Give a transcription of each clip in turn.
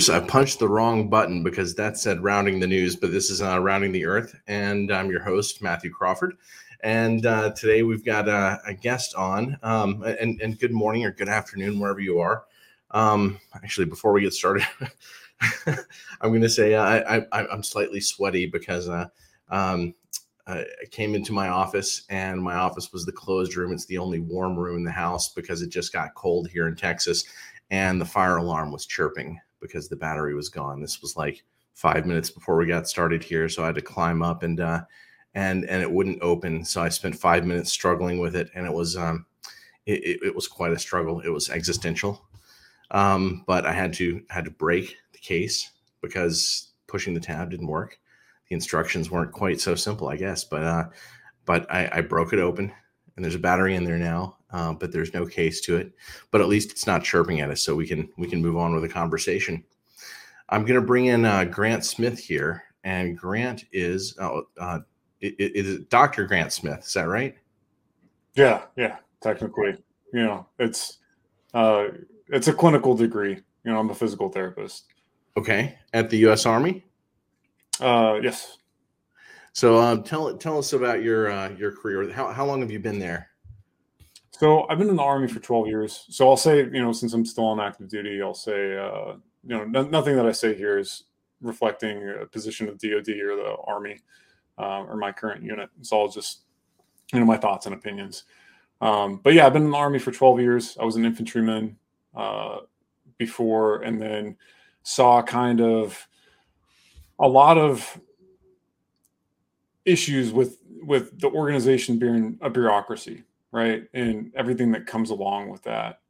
Oops, I punched the wrong button because that said rounding the news, but this is uh, rounding the earth. And I'm your host, Matthew Crawford. And uh, today we've got a, a guest on. Um, and, and good morning or good afternoon, wherever you are. Um, actually, before we get started, I'm going to say I, I, am slightly sweaty because uh, um, I came into my office and my office was the closed room. It's the only warm room in the house because it just got cold here in Texas. And the fire alarm was chirping because the battery was gone. This was like five minutes before we got started here, so I had to climb up and uh, and and it wouldn't open. So I spent five minutes struggling with it, and it was um, it, it, it was quite a struggle. It was existential, um, but I had to had to break the case because pushing the tab didn't work. The instructions weren't quite so simple, I guess, but uh, but I, I broke it open, and there's a battery in there now, uh, but there's no case to it. But at least it's not chirping at us, so we can we can move on with the conversation. I'm going to bring in uh, Grant Smith here, and Grant is uh, uh, is Dr. Grant Smith. Is that right? Yeah, yeah. Technically, you know, it's uh, it's a clinical degree. You know, I'm a physical therapist. Okay, at the U.S. Army. Uh, yes. So, um, tell tell us about your uh, your career. How how long have you been there? So I've been in the army for 12 years. So I'll say, you know, since I'm still on active duty, I'll say, uh, you know, no, nothing that I say here is reflecting a position of DoD or the army uh, or my current unit. It's all just, you know, my thoughts and opinions. Um, but yeah, I've been in the army for 12 years. I was an infantryman uh, before, and then saw kind of a lot of issues with with the organization being a bureaucracy right? And everything that comes along with that.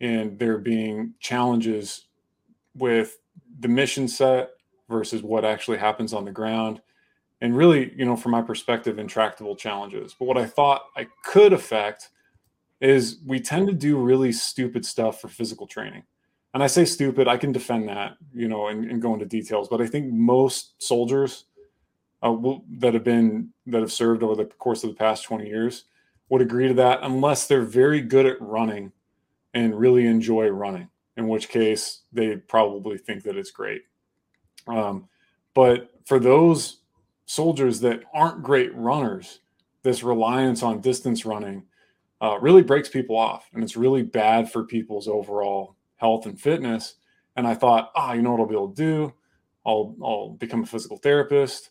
And there being challenges with the mission set versus what actually happens on the ground. And really, you know, from my perspective, intractable challenges. But what I thought I could affect is we tend to do really stupid stuff for physical training. And I say stupid, I can defend that, you know, and, and go into details. But I think most soldiers uh, will, that have been that have served over the course of the past 20 years would agree to that unless they're very good at running and really enjoy running, in which case they probably think that it's great. Um, but for those soldiers that aren't great runners, this reliance on distance running uh, really breaks people off and it's really bad for people's overall health and fitness. And I thought, ah, oh, you know what I'll be able to do? I'll, I'll become a physical therapist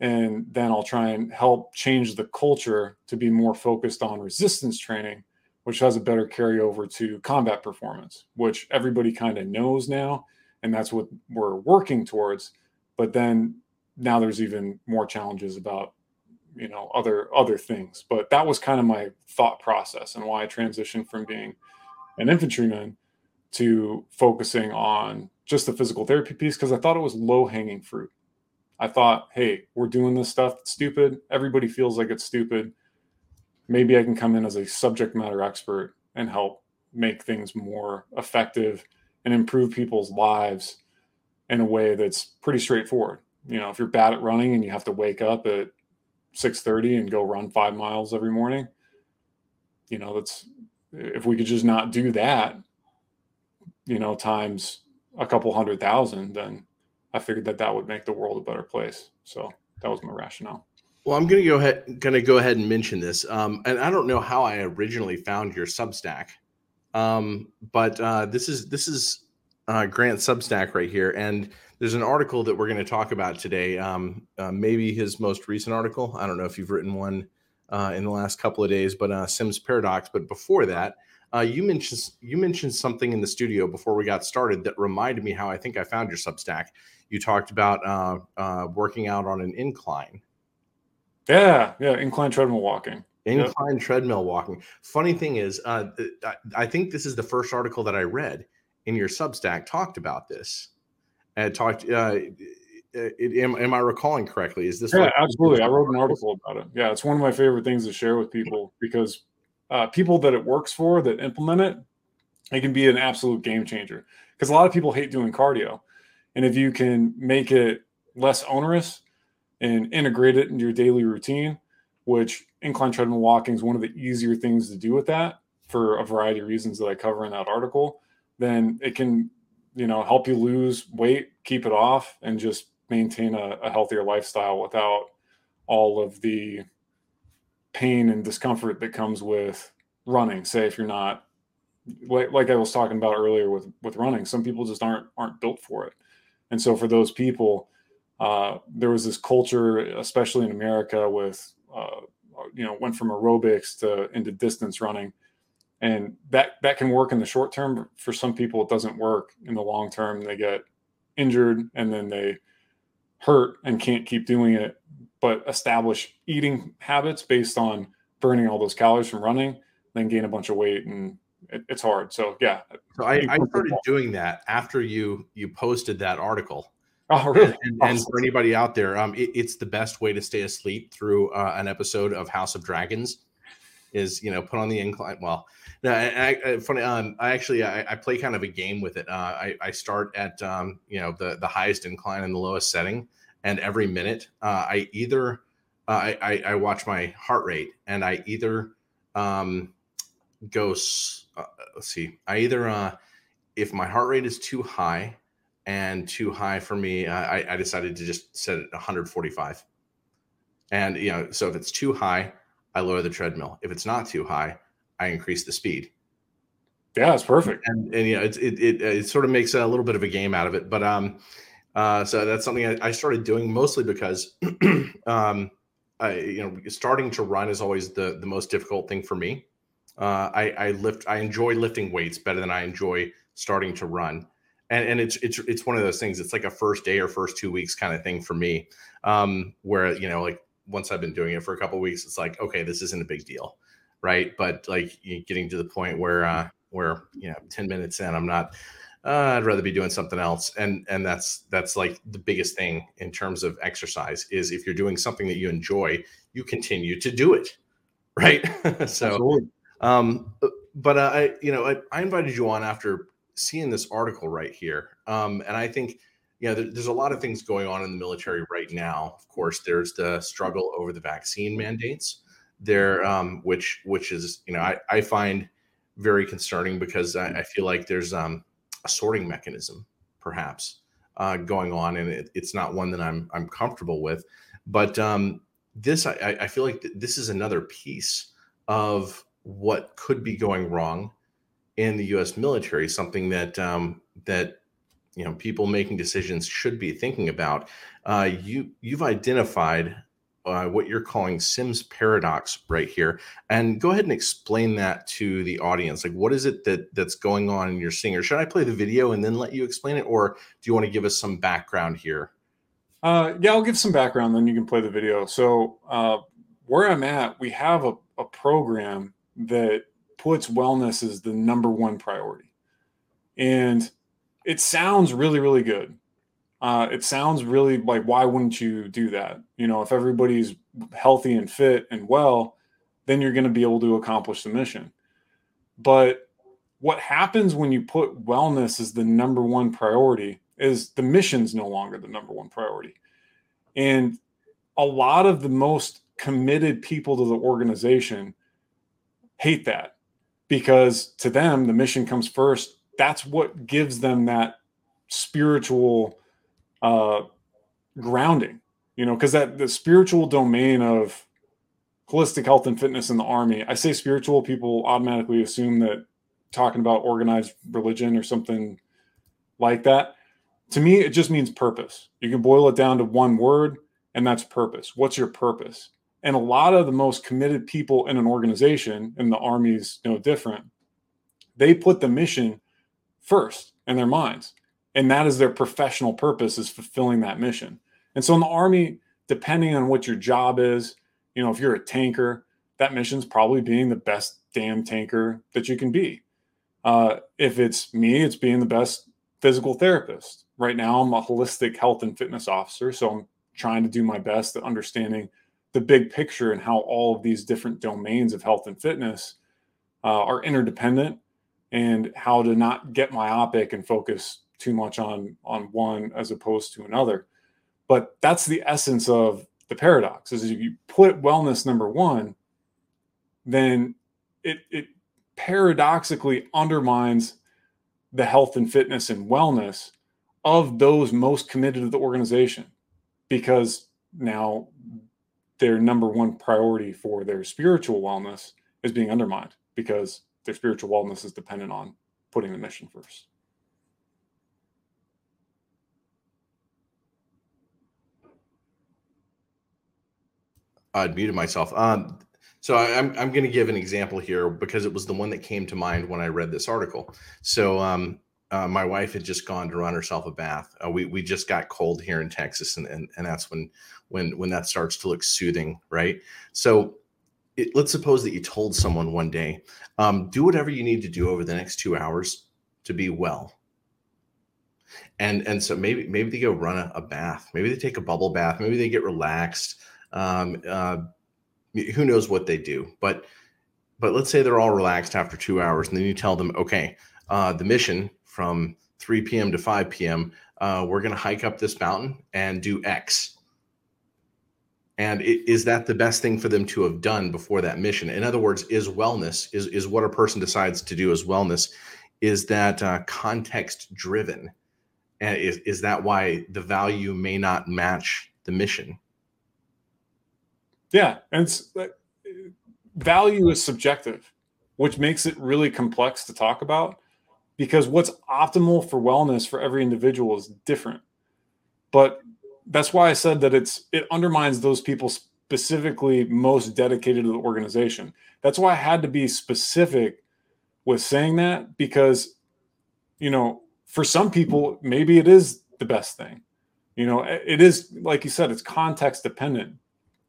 and then I'll try and help change the culture to be more focused on resistance training, which has a better carryover to combat performance, which everybody kind of knows now, and that's what we're working towards. But then now there's even more challenges about you know other other things but that was kind of my thought process and why i transitioned from being an infantryman to focusing on just the physical therapy piece because i thought it was low hanging fruit I thought, hey, we're doing this stuff stupid. Everybody feels like it's stupid. Maybe I can come in as a subject matter expert and help make things more effective and improve people's lives in a way that's pretty straightforward. You know, if you're bad at running and you have to wake up at 6:30 and go run 5 miles every morning, you know, that's if we could just not do that, you know, times a couple hundred thousand, then I figured that that would make the world a better place. So that was my rationale. Well, I'm going to go ahead to go ahead and mention this. Um, and I don't know how I originally found your Substack, um, but uh, this is this is uh, Grant Substack right here, and there's an article that we're going to talk about today. Um, uh, maybe his most recent article. I don't know if you've written one uh, in the last couple of days, but uh, Sims Paradox. But before that, uh, you mentioned you mentioned something in the studio before we got started that reminded me how I think I found your Substack you talked about uh, uh, working out on an incline. Yeah, yeah, incline treadmill walking. Incline yep. treadmill walking. Funny thing is, uh, I think this is the first article that I read in your Substack talked about this. And talked. Uh, it, am, am, I recalling correctly? Is this? Yeah, like- absolutely. I wrote an article about it. Yeah, it's one of my favorite things to share with people because uh, people that it works for that implement it, it can be an absolute game changer. Because a lot of people hate doing cardio, and if you can make it less onerous and integrate it into your daily routine, which incline treadmill walking is one of the easier things to do with that for a variety of reasons that I cover in that article, then it can you know help you lose weight, keep it off, and just maintain a, a healthier lifestyle without all of the pain and discomfort that comes with running. Say if you're not like, like I was talking about earlier with with running, some people just aren't aren't built for it, and so for those people, uh, there was this culture, especially in America, with uh, you know went from aerobics to into distance running, and that that can work in the short term. For some people, it doesn't work in the long term. They get injured and then they hurt and can't keep doing it. But establish eating habits based on burning all those calories from running, then gain a bunch of weight and it, it's hard. So yeah. So I, I started doing that after you you posted that article. Oh, really? And, and, and for anybody out there, um, it, it's the best way to stay asleep through uh, an episode of House of Dragons. Is you know put on the incline. Well, no, I, I, funny. Um, I actually I, I, play kind of a game with it. Uh, I, I start at um, you know the the highest incline and the lowest setting, and every minute uh, I either uh, I, I, I watch my heart rate and I either um, go. Uh, let's see. I either uh, if my heart rate is too high and too high for me, I, I decided to just set it 145. And you know, so if it's too high, I lower the treadmill. If it's not too high, I increase the speed. Yeah, it's perfect. And, and yeah, it, it, it, it sort of makes a little bit of a game out of it. But um, uh, so that's something I, I, started doing mostly because um, I, you know, starting to run is always the the most difficult thing for me. Uh, I, I lift, I enjoy lifting weights better than I enjoy starting to run. And, and it's it's it's one of those things. It's like a first day or first two weeks kind of thing for me, um, where you know, like once I've been doing it for a couple weeks, it's like okay, this isn't a big deal, right? But like getting to the point where uh, where you know, ten minutes in, I'm not uh, I'd rather be doing something else. And and that's that's like the biggest thing in terms of exercise is if you're doing something that you enjoy, you continue to do it, right? so, Absolutely. Um, but uh, I you know I, I, invited you on after seeing this article right here, um, and I think. You know, there, there's a lot of things going on in the military right now. Of course, there's the struggle over the vaccine mandates there, um, which which is you know I, I find very concerning because I, I feel like there's um, a sorting mechanism, perhaps, uh, going on, and it, it's not one that I'm I'm comfortable with. But um, this, I, I feel like th- this is another piece of what could be going wrong in the U.S. military, something that um, that you know people making decisions should be thinking about. Uh, you you've identified uh, what you're calling Sims paradox right here, and go ahead and explain that to the audience. Like, what is it that that's going on in your seeing? Or should I play the video and then let you explain it, or do you want to give us some background here? Uh, yeah, I'll give some background, then you can play the video. So, uh, where I'm at, we have a, a program that puts wellness as the number one priority, and it sounds really, really good uh, it sounds really like why wouldn't you do that? You know, if everybody's healthy and fit and well, then you're going to be able to accomplish the mission. But what happens when you put wellness as the number one priority is the mission's no longer the number one priority. And a lot of the most committed people to the organization hate that because to them the mission comes first. That's what gives them that spiritual uh, grounding, you know, because that the spiritual domain of holistic health and fitness in the army. I say spiritual, people automatically assume that talking about organized religion or something like that. To me, it just means purpose. You can boil it down to one word, and that's purpose. What's your purpose? And a lot of the most committed people in an organization, and the army's no different, they put the mission first in their minds. And that is their professional purpose is fulfilling that mission. And so in the army depending on what your job is you know if you're a tanker that mission's probably being the best damn tanker that you can be. Uh, if it's me it's being the best physical therapist. Right now i'm a holistic health and fitness officer so i'm trying to do my best at understanding the big picture and how all of these different domains of health and fitness uh, are interdependent and how to not get myopic and focus too much on on one as opposed to another. But that's the essence of the paradox is if you put wellness number one then it it paradoxically undermines the health and fitness and wellness of those most committed to the organization. Because now their number one priority for their spiritual wellness is being undermined because their spiritual wellness is dependent on putting the mission first. I'd muted myself. Um, so I, am I'm, I'm going to give an example here because it was the one that came to mind when I read this article. So um, uh, my wife had just gone to run herself a bath. Uh, we we just got cold here in Texas, and, and and that's when when when that starts to look soothing, right? So it, let's suppose that you told someone one day, um, do whatever you need to do over the next two hours to be well. And and so maybe maybe they go run a, a bath, maybe they take a bubble bath, maybe they get relaxed. Um, uh, who knows what they do, but but let's say they're all relaxed after two hours, and then you tell them, okay, uh, the mission from 3 p.m. to 5 p.m., uh, we're going to hike up this mountain and do X. And it, is that the best thing for them to have done before that mission? In other words, is wellness, is, is what a person decides to do as wellness, is that uh, context driven? And is, is that why the value may not match the mission? Yeah. And uh, value is subjective, which makes it really complex to talk about because what's optimal for wellness for every individual is different. But that's why I said that it's it undermines those people specifically most dedicated to the organization. That's why I had to be specific with saying that because you know, for some people maybe it is the best thing. You know, it is like you said it's context dependent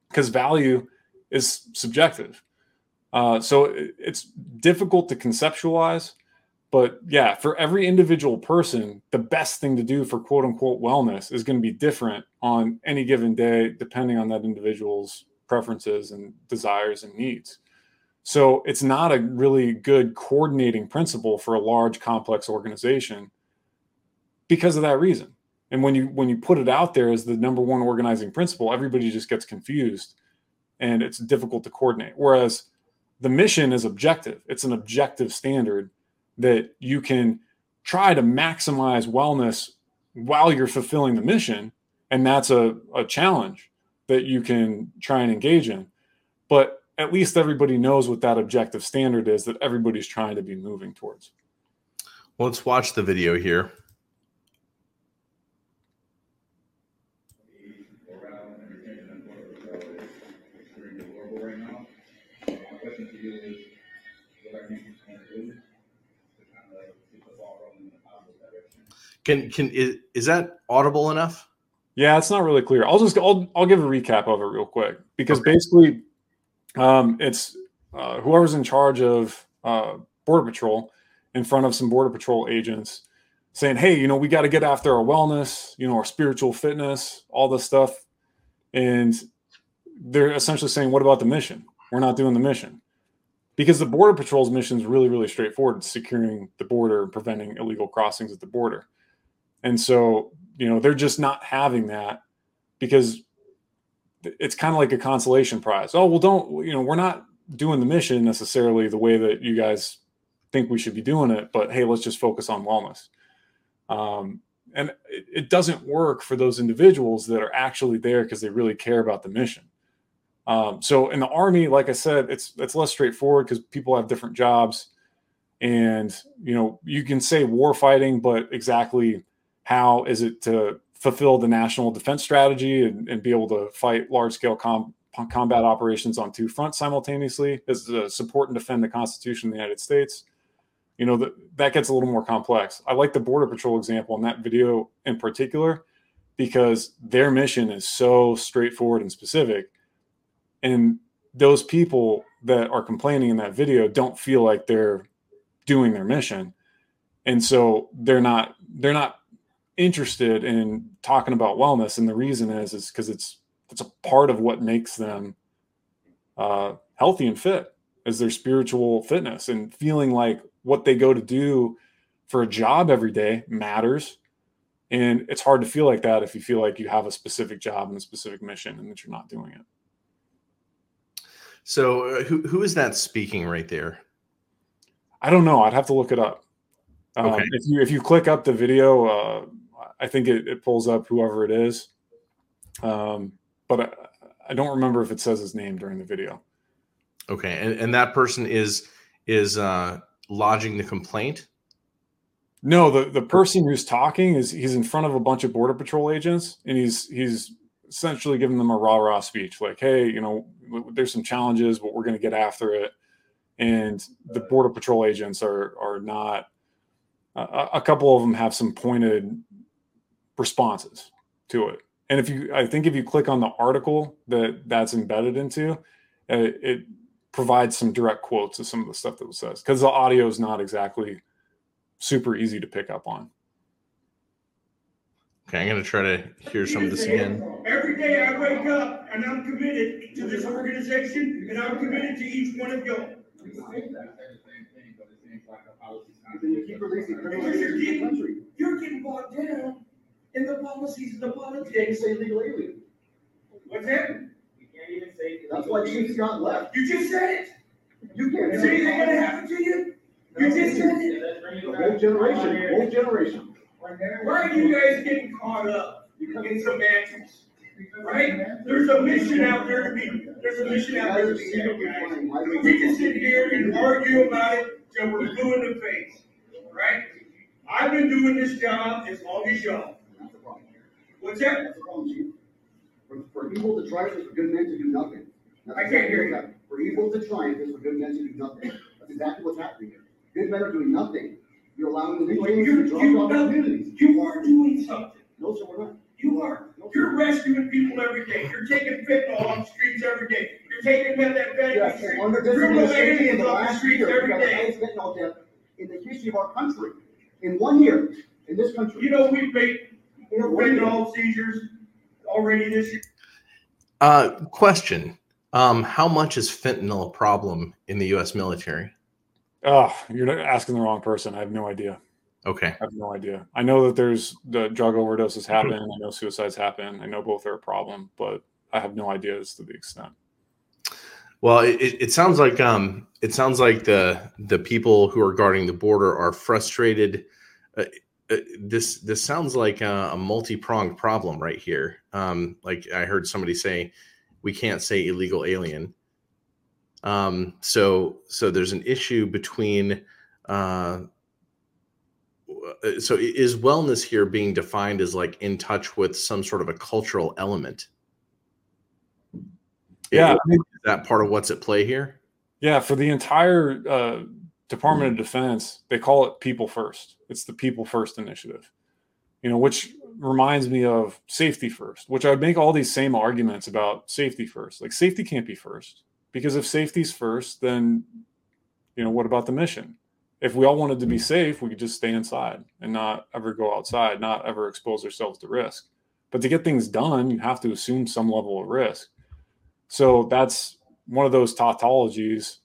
because value is subjective. Uh, so it's difficult to conceptualize but yeah, for every individual person, the best thing to do for quote unquote wellness is going to be different on any given day, depending on that individual's preferences and desires and needs. So it's not a really good coordinating principle for a large complex organization because of that reason. And when you when you put it out there as the number one organizing principle, everybody just gets confused and it's difficult to coordinate. Whereas the mission is objective. It's an objective standard that you can try to maximize wellness while you're fulfilling the mission. And that's a, a challenge that you can try and engage in. But at least everybody knows what that objective standard is that everybody's trying to be moving towards. Well, let's watch the video here. Can can is, is that audible enough? Yeah, it's not really clear. I'll just I'll I'll give a recap of it real quick because okay. basically, um, it's uh, whoever's in charge of uh, border patrol in front of some border patrol agents saying, "Hey, you know, we got to get after our wellness, you know, our spiritual fitness, all this stuff," and they're essentially saying, "What about the mission? We're not doing the mission." Because the border patrol's mission is really, really straightforward. It's securing the border and preventing illegal crossings at the border and so, you know, they're just not having that because it's kind of like a consolation prize. Oh, well, don't, you know, we're not doing the mission necessarily the way that you guys think we should be doing it, but hey, let's just focus on wellness. Um, and it, it, doesn't work for those individuals that are actually there because they really care about the mission. Um, so in the army, like I said, it's it's less straightforward because people have different jobs, and you know you can say war fighting, but exactly how is it to fulfill the national defense strategy and, and be able to fight large scale com- combat operations on two fronts simultaneously? Is to support and defend the Constitution of the United States? You know, that, that gets a little more complex. I like the Border Patrol example in that video in particular because their mission is so straightforward and specific. And those people that are complaining in that video don't feel like they're doing their mission and so they're not they're not interested in talking about wellness and the reason is is because it's it's a part of what makes them uh, healthy and fit is their spiritual fitness and feeling like what they go to do for a job every day matters. And it's hard to feel like that if you feel like you have a specific job and a specific mission and that you're not doing it. So uh, who, who is that speaking right there? I don't know. I'd have to look it up. Um, okay. If you if you click up the video, uh, I think it, it, pulls up whoever it is. Um, but I, I don't remember if it says his name during the video. Okay, and, and that person is is uh, lodging the complaint. No, the, the person who's talking is he's in front of a bunch of border patrol agents and he's he's essentially giving them a rah rah speech like, hey, you know, there's some challenges, but we're going to get after it. And the border patrol agents are are not. Uh, a couple of them have some pointed responses to it. And if you, I think if you click on the article that that's embedded into, uh, it provides some direct quotes of some of the stuff that was says because the audio is not exactly super easy to pick up on. Okay, I'm going to try to hear some of this again. Every day I wake up and I'm committed to this organization and I'm committed to each one of you. You're getting, you're getting bogged down in the policies and the politics. You say legal alien. What's that? You can't even say. That's why Chief Scott left. You just said it. You can't. Is anything going to happen to you? You just said it. The whole generation, whole generation. Why are you guys getting caught up in semantics? Right? There's a mission out there to be. There's a mission out there to be. Had, We can sit here and argue about it till we're blue in the face. Right? I've been doing this job as long as y'all. What's that? For, for evil to triumph is for good men to do nothing. That's I can't hear you. For evil to triumph is for good men to do nothing. That's exactly what's happening here. Good men are doing nothing. You're allowing the you're, to drop you, communities. You are doing something. No, sir, we're not. You are. You're rescuing people every day. You're taking fentanyl off the streets every day. You're taking methamphetamine yes, streets. Under criminal aliens off the streets year, every day. fentanyl death in the history of our country. In one year, in this country. You know, we've made more fentanyl seizures already this year. Uh, question. Um, how much is fentanyl a problem in the U.S. military? Oh, you're asking the wrong person. I have no idea. Okay. I have no idea. I know that there's the drug overdoses happen. I know suicides happen. I know both are a problem, but I have no idea as to the extent. Well, it, it sounds like um, it sounds like the the people who are guarding the border are frustrated. Uh, this this sounds like a, a multi pronged problem right here. Um, like I heard somebody say, we can't say illegal alien. Um, so so there's an issue between. Uh, uh so is wellness here being defined as like in touch with some sort of a cultural element? Yeah, is that part of what's at play here? Yeah, for the entire uh, Department of Defense, they call it people first. It's the people first initiative. You know, which reminds me of safety first, which I make all these same arguments about safety first. Like safety can't be first because if safety's first, then you know what about the mission? If we all wanted to be safe, we could just stay inside and not ever go outside, not ever expose ourselves to risk. But to get things done, you have to assume some level of risk. So that's one of those tautologies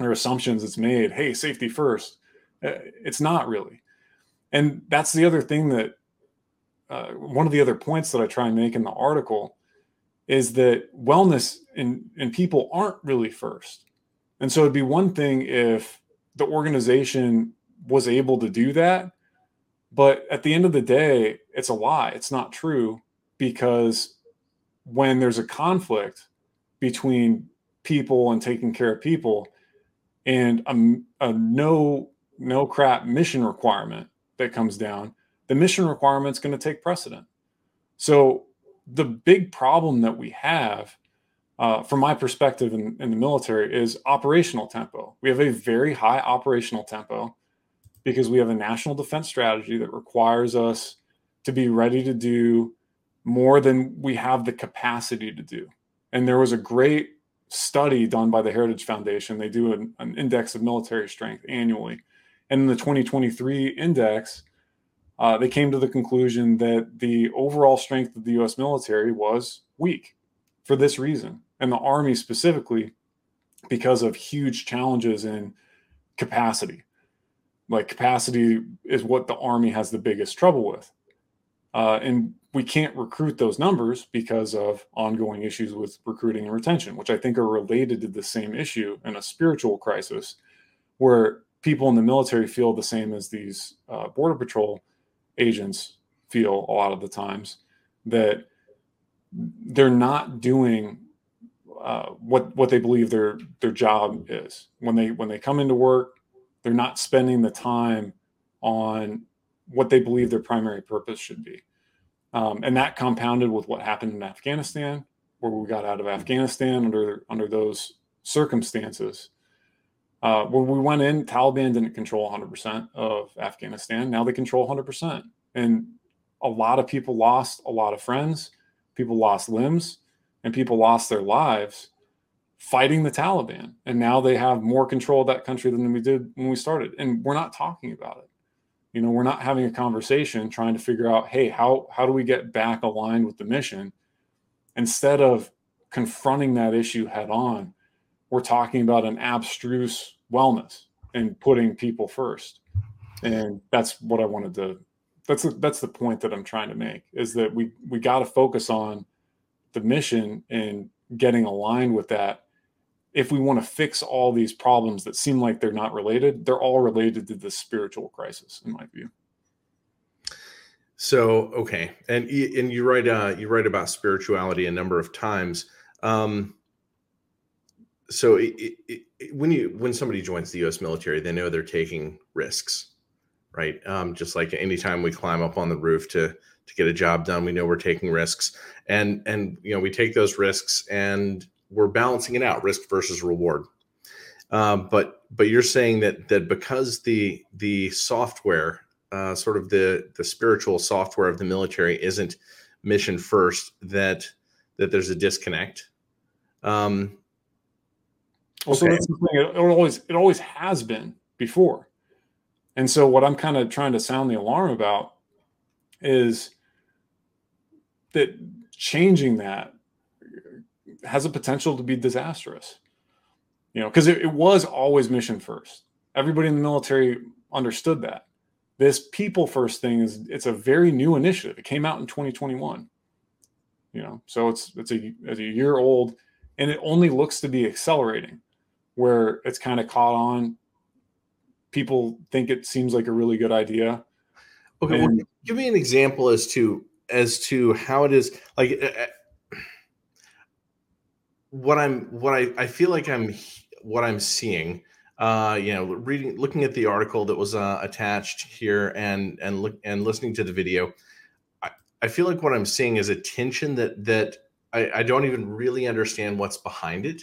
or assumptions it's made. Hey, safety first. Uh, it's not really. And that's the other thing that uh, one of the other points that I try and make in the article is that wellness in, in people aren't really first. And so it'd be one thing if the organization was able to do that. But at the end of the day, it's a lie. It's not true because when there's a conflict between people and taking care of people and a, a no no crap mission requirement that comes down, the mission requirement is going to take precedent. So the big problem that we have, uh, from my perspective in, in the military, is operational tempo. We have a very high operational tempo because we have a national defense strategy that requires us to be ready to do more than we have the capacity to do. And there was a great study done by the Heritage Foundation. They do an, an index of military strength annually. And in the 2023 index, uh, they came to the conclusion that the overall strength of the US military was weak for this reason. And the Army specifically, because of huge challenges in capacity. Like capacity is what the Army has the biggest trouble with. Uh, and we can't recruit those numbers because of ongoing issues with recruiting and retention, which I think are related to the same issue in a spiritual crisis, where people in the military feel the same as these uh, border patrol agents feel a lot of the times that they're not doing uh, what what they believe their their job is. When they when they come into work they're not spending the time on what they believe their primary purpose should be um, and that compounded with what happened in afghanistan where we got out of afghanistan under under those circumstances uh, when we went in taliban didn't control 100% of afghanistan now they control 100% and a lot of people lost a lot of friends people lost limbs and people lost their lives fighting the Taliban. And now they have more control of that country than we did when we started. And we're not talking about it. You know, we're not having a conversation trying to figure out, hey, how how do we get back aligned with the mission? Instead of confronting that issue head on, we're talking about an abstruse wellness and putting people first. And that's what I wanted to that's the, that's the point that I'm trying to make is that we we got to focus on the mission and getting aligned with that if we want to fix all these problems that seem like they're not related they're all related to the spiritual crisis in my view so okay and and you write uh you write about spirituality a number of times um so it, it, it, when you when somebody joins the us military they know they're taking risks right um just like anytime we climb up on the roof to to get a job done. We know we're taking risks, and and you know we take those risks and we're balancing it out, risk versus reward. Um, but but you're saying that that because the the software, uh, sort of the the spiritual software of the military, isn't mission first, that that there's a disconnect. Um, also, okay. that's the thing. It, it always it always has been before, and so what I'm kind of trying to sound the alarm about is that changing that has a potential to be disastrous. You know, because it, it was always mission first. Everybody in the military understood that. This people first thing is it's a very new initiative. It came out in 2021. You know, so it's it's a it's a year old, and it only looks to be accelerating, where it's kind of caught on. People think it seems like a really good idea. Okay, and, well, give me an example as to as to how it is like what I'm what I, I feel like I'm what I'm seeing uh, you know reading looking at the article that was uh, attached here and and look and listening to the video I, I feel like what I'm seeing is a tension that that I, I don't even really understand what's behind it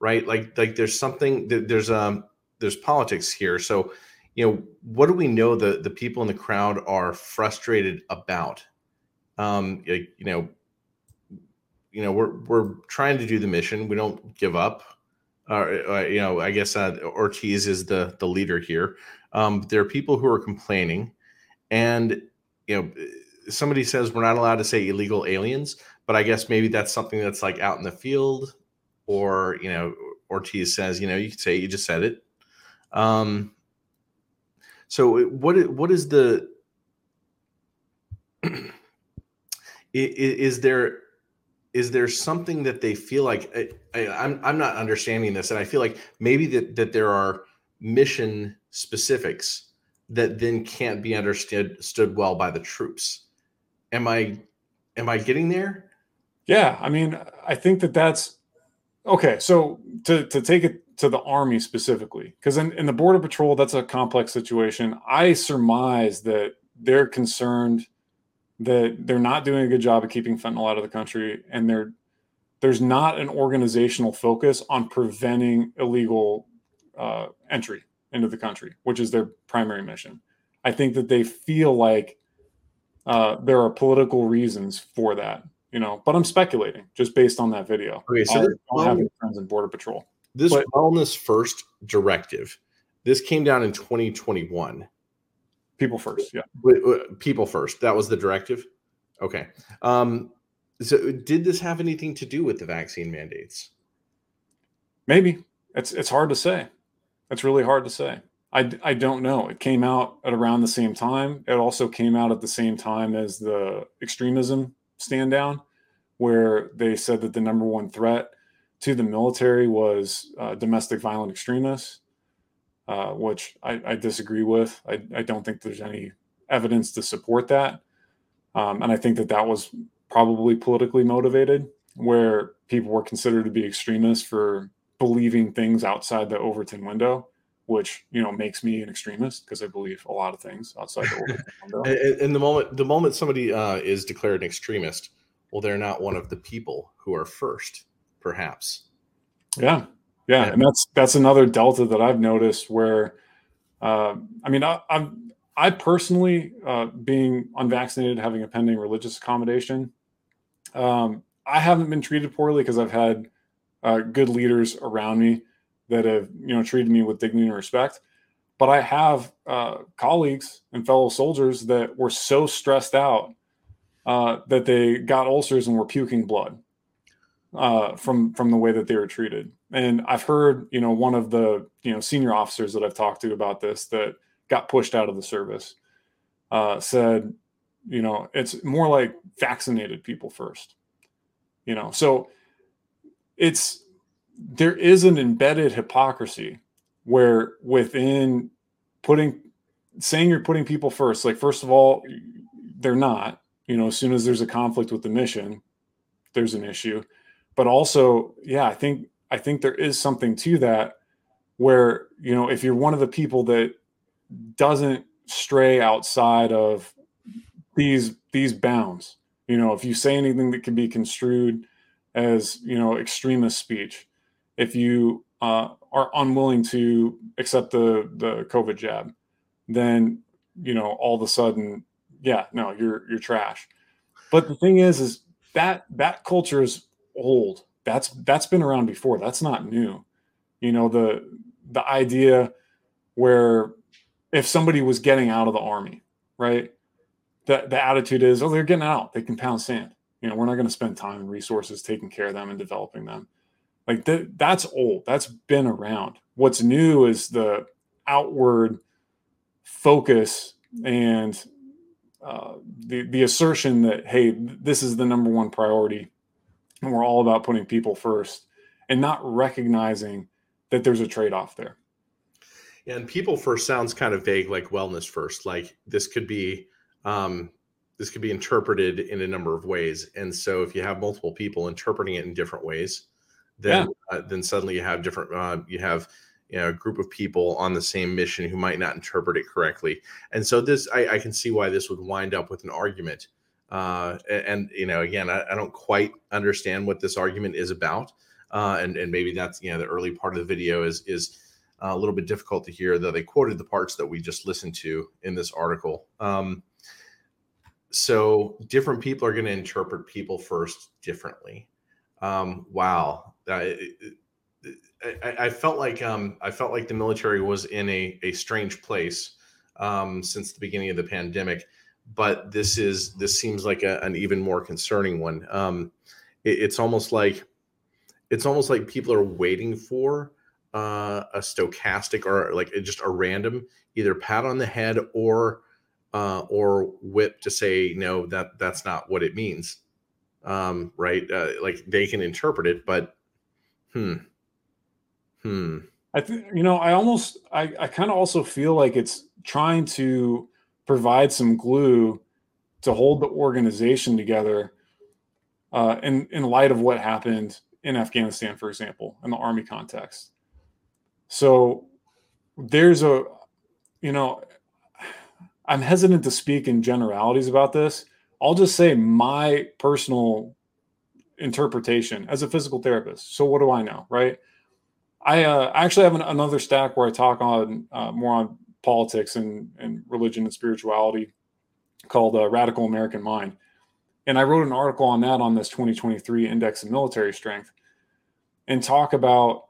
right? Like like there's something there's um there's politics here. So you know what do we know the the people in the crowd are frustrated about? Um, you know, you know, we're we're trying to do the mission. We don't give up. Uh, uh, you know, I guess uh, Ortiz is the the leader here. Um, there are people who are complaining, and you know, somebody says we're not allowed to say illegal aliens, but I guess maybe that's something that's like out in the field, or you know, Ortiz says, you know, you could say you just said it. Um, so what what is the is there is there something that they feel like I, am I'm, I'm not understanding this and i feel like maybe that that there are mission specifics that then can't be understood stood well by the troops. Am i am i getting there? Yeah i mean i think that that's okay so to to take it to the army specifically because in, in the border patrol that's a complex situation. I surmise that they're concerned that they're not doing a good job of keeping fentanyl out of the country and they're there's not an organizational focus on preventing illegal uh, entry into the country, which is their primary mission. I think that they feel like uh, there are political reasons for that, you know. But I'm speculating just based on that video. Okay, so I don't have friends in Border Patrol. This but, wellness first directive, this came down in 2021. People first, yeah. People first. That was the directive. Okay. Um, so, did this have anything to do with the vaccine mandates? Maybe it's it's hard to say. It's really hard to say. I, I don't know. It came out at around the same time. It also came out at the same time as the extremism stand down, where they said that the number one threat to the military was uh, domestic violent extremists. Uh, which I, I, disagree with. I, I, don't think there's any evidence to support that. Um, and I think that that was probably politically motivated, where people were considered to be extremists for believing things outside the Overton window, which you know makes me an extremist because I believe a lot of things outside the Overton window. and, and the moment the moment somebody uh, is declared an extremist, well, they're not one of the people who are first, perhaps. Yeah, yeah, yeah. and that's that's another delta that I've noticed where, uh, I mean, I, I'm I personally, uh, being unvaccinated, having a pending religious accommodation, um, I haven't been treated poorly because I've had uh, good leaders around me that have you know treated me with dignity and respect. But I have uh, colleagues and fellow soldiers that were so stressed out uh, that they got ulcers and were puking blood uh, from from the way that they were treated. And I've heard you know one of the you know senior officers that I've talked to about this that got pushed out of the service uh, said you know it's more like vaccinated people first you know so it's there is an embedded hypocrisy where within putting saying you're putting people first like first of all they're not you know as soon as there's a conflict with the mission there's an issue but also yeah i think i think there is something to that where you know if you're one of the people that doesn't stray outside of these these bounds you know if you say anything that can be construed as you know extremist speech if you uh, are unwilling to accept the the covid jab then you know all of a sudden yeah no you're you're trash. But the thing is is that that culture is old. That's that's been around before. That's not new. You know the the idea where if somebody was getting out of the army right the, the attitude is oh they're getting out. They can pound sand. You know we're not going to spend time and resources taking care of them and developing them. Like that that's old. That's been around. What's new is the outward focus and uh, the the assertion that hey this is the number one priority and we're all about putting people first and not recognizing that there's a trade-off there yeah, and people first sounds kind of vague like wellness first like this could be um, this could be interpreted in a number of ways. And so if you have multiple people interpreting it in different ways, then yeah. uh, then suddenly you have different uh, you have you know, a group of people on the same mission who might not interpret it correctly. And so this I, I can see why this would wind up with an argument. Uh, and, you know, again, I, I, don't quite understand what this argument is about. Uh, and and maybe that's you know the early part of the video is is uh, a little bit difficult to hear. Though they quoted the parts that we just listened to in this article. Um, so different people are going to interpret people first differently. Um, wow, I, I, I, felt like um, I felt like the military was in a, a strange place um, since the beginning of the pandemic, but this is this seems like a, an even more concerning one. Um, it, it's almost like it's almost like people are waiting for uh, a stochastic or like just a random either pat on the head or uh, or whip to say no that that's not what it means. Um, right? Uh, like they can interpret it but hmm. Hmm. I think you know i almost i, I kind of also feel like it's trying to provide some glue to hold the organization together uh, in in light of what happened in afghanistan for example in the army context so there's a you know I'm hesitant to speak in generalities about this. I'll just say my personal interpretation as a physical therapist. So what do I know, right? I uh, actually have an, another stack where I talk on uh, more on politics and, and religion and spirituality called uh, Radical American Mind. And I wrote an article on that on this 2023 Index of Military Strength and talk about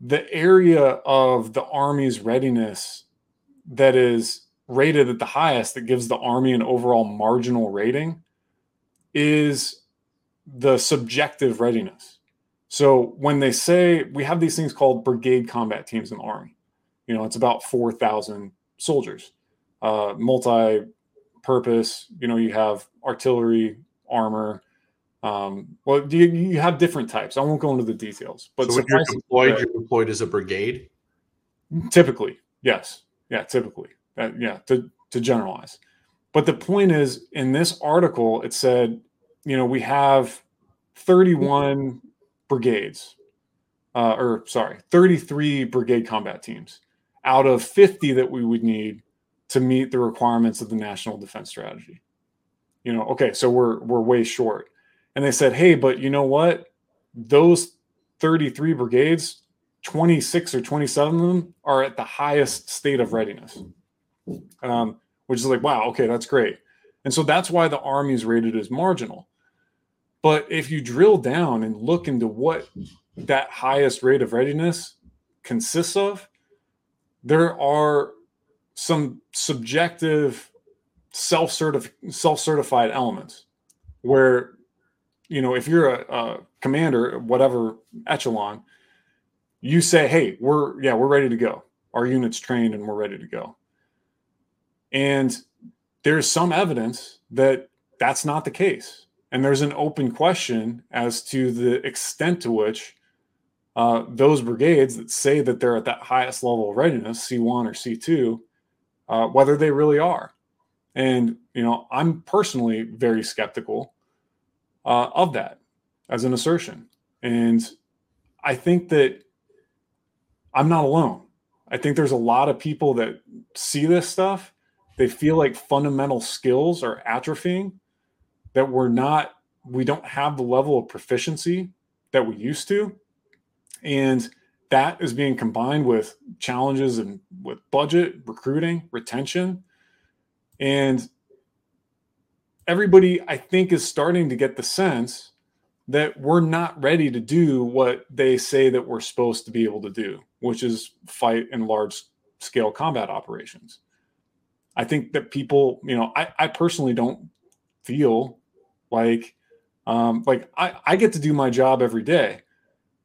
the area of the Army's readiness that is rated at the highest that gives the Army an overall marginal rating is the subjective readiness. So when they say we have these things called brigade combat teams in the Army, you know, it's about 4,000 soldiers, uh, multi purpose, you know, you have artillery, armor. Um, well, you, you have different types. I won't go into the details, but so when you're deployed, you're deployed as a brigade. Typically, yes, yeah, typically, that, yeah, to to generalize. But the point is, in this article, it said, you know, we have 31 brigades, uh, or sorry, 33 brigade combat teams out of 50 that we would need to meet the requirements of the national defense strategy. You know, okay, so we're we're way short. And they said, "Hey, but you know what? Those 33 brigades, 26 or 27 of them are at the highest state of readiness." Um, which is like, wow, okay, that's great. And so that's why the army is rated as marginal. But if you drill down and look into what that highest rate of readiness consists of, there are some subjective self-certif- self-certified elements where you know if you're a, a commander whatever echelon you say hey we're yeah we're ready to go. Our unit's trained and we're ready to go. And there's some evidence that that's not the case. And there's an open question as to the extent to which uh, those brigades that say that they're at that highest level of readiness, C1 or C2, uh, whether they really are. And, you know, I'm personally very skeptical uh, of that as an assertion. And I think that I'm not alone. I think there's a lot of people that see this stuff. They feel like fundamental skills are atrophying, that we're not, we don't have the level of proficiency that we used to and that is being combined with challenges and with budget, recruiting, retention. And everybody, I think, is starting to get the sense that we're not ready to do what they say that we're supposed to be able to do, which is fight in large scale combat operations. I think that people, you know, I, I personally don't feel like um, like I, I get to do my job every day,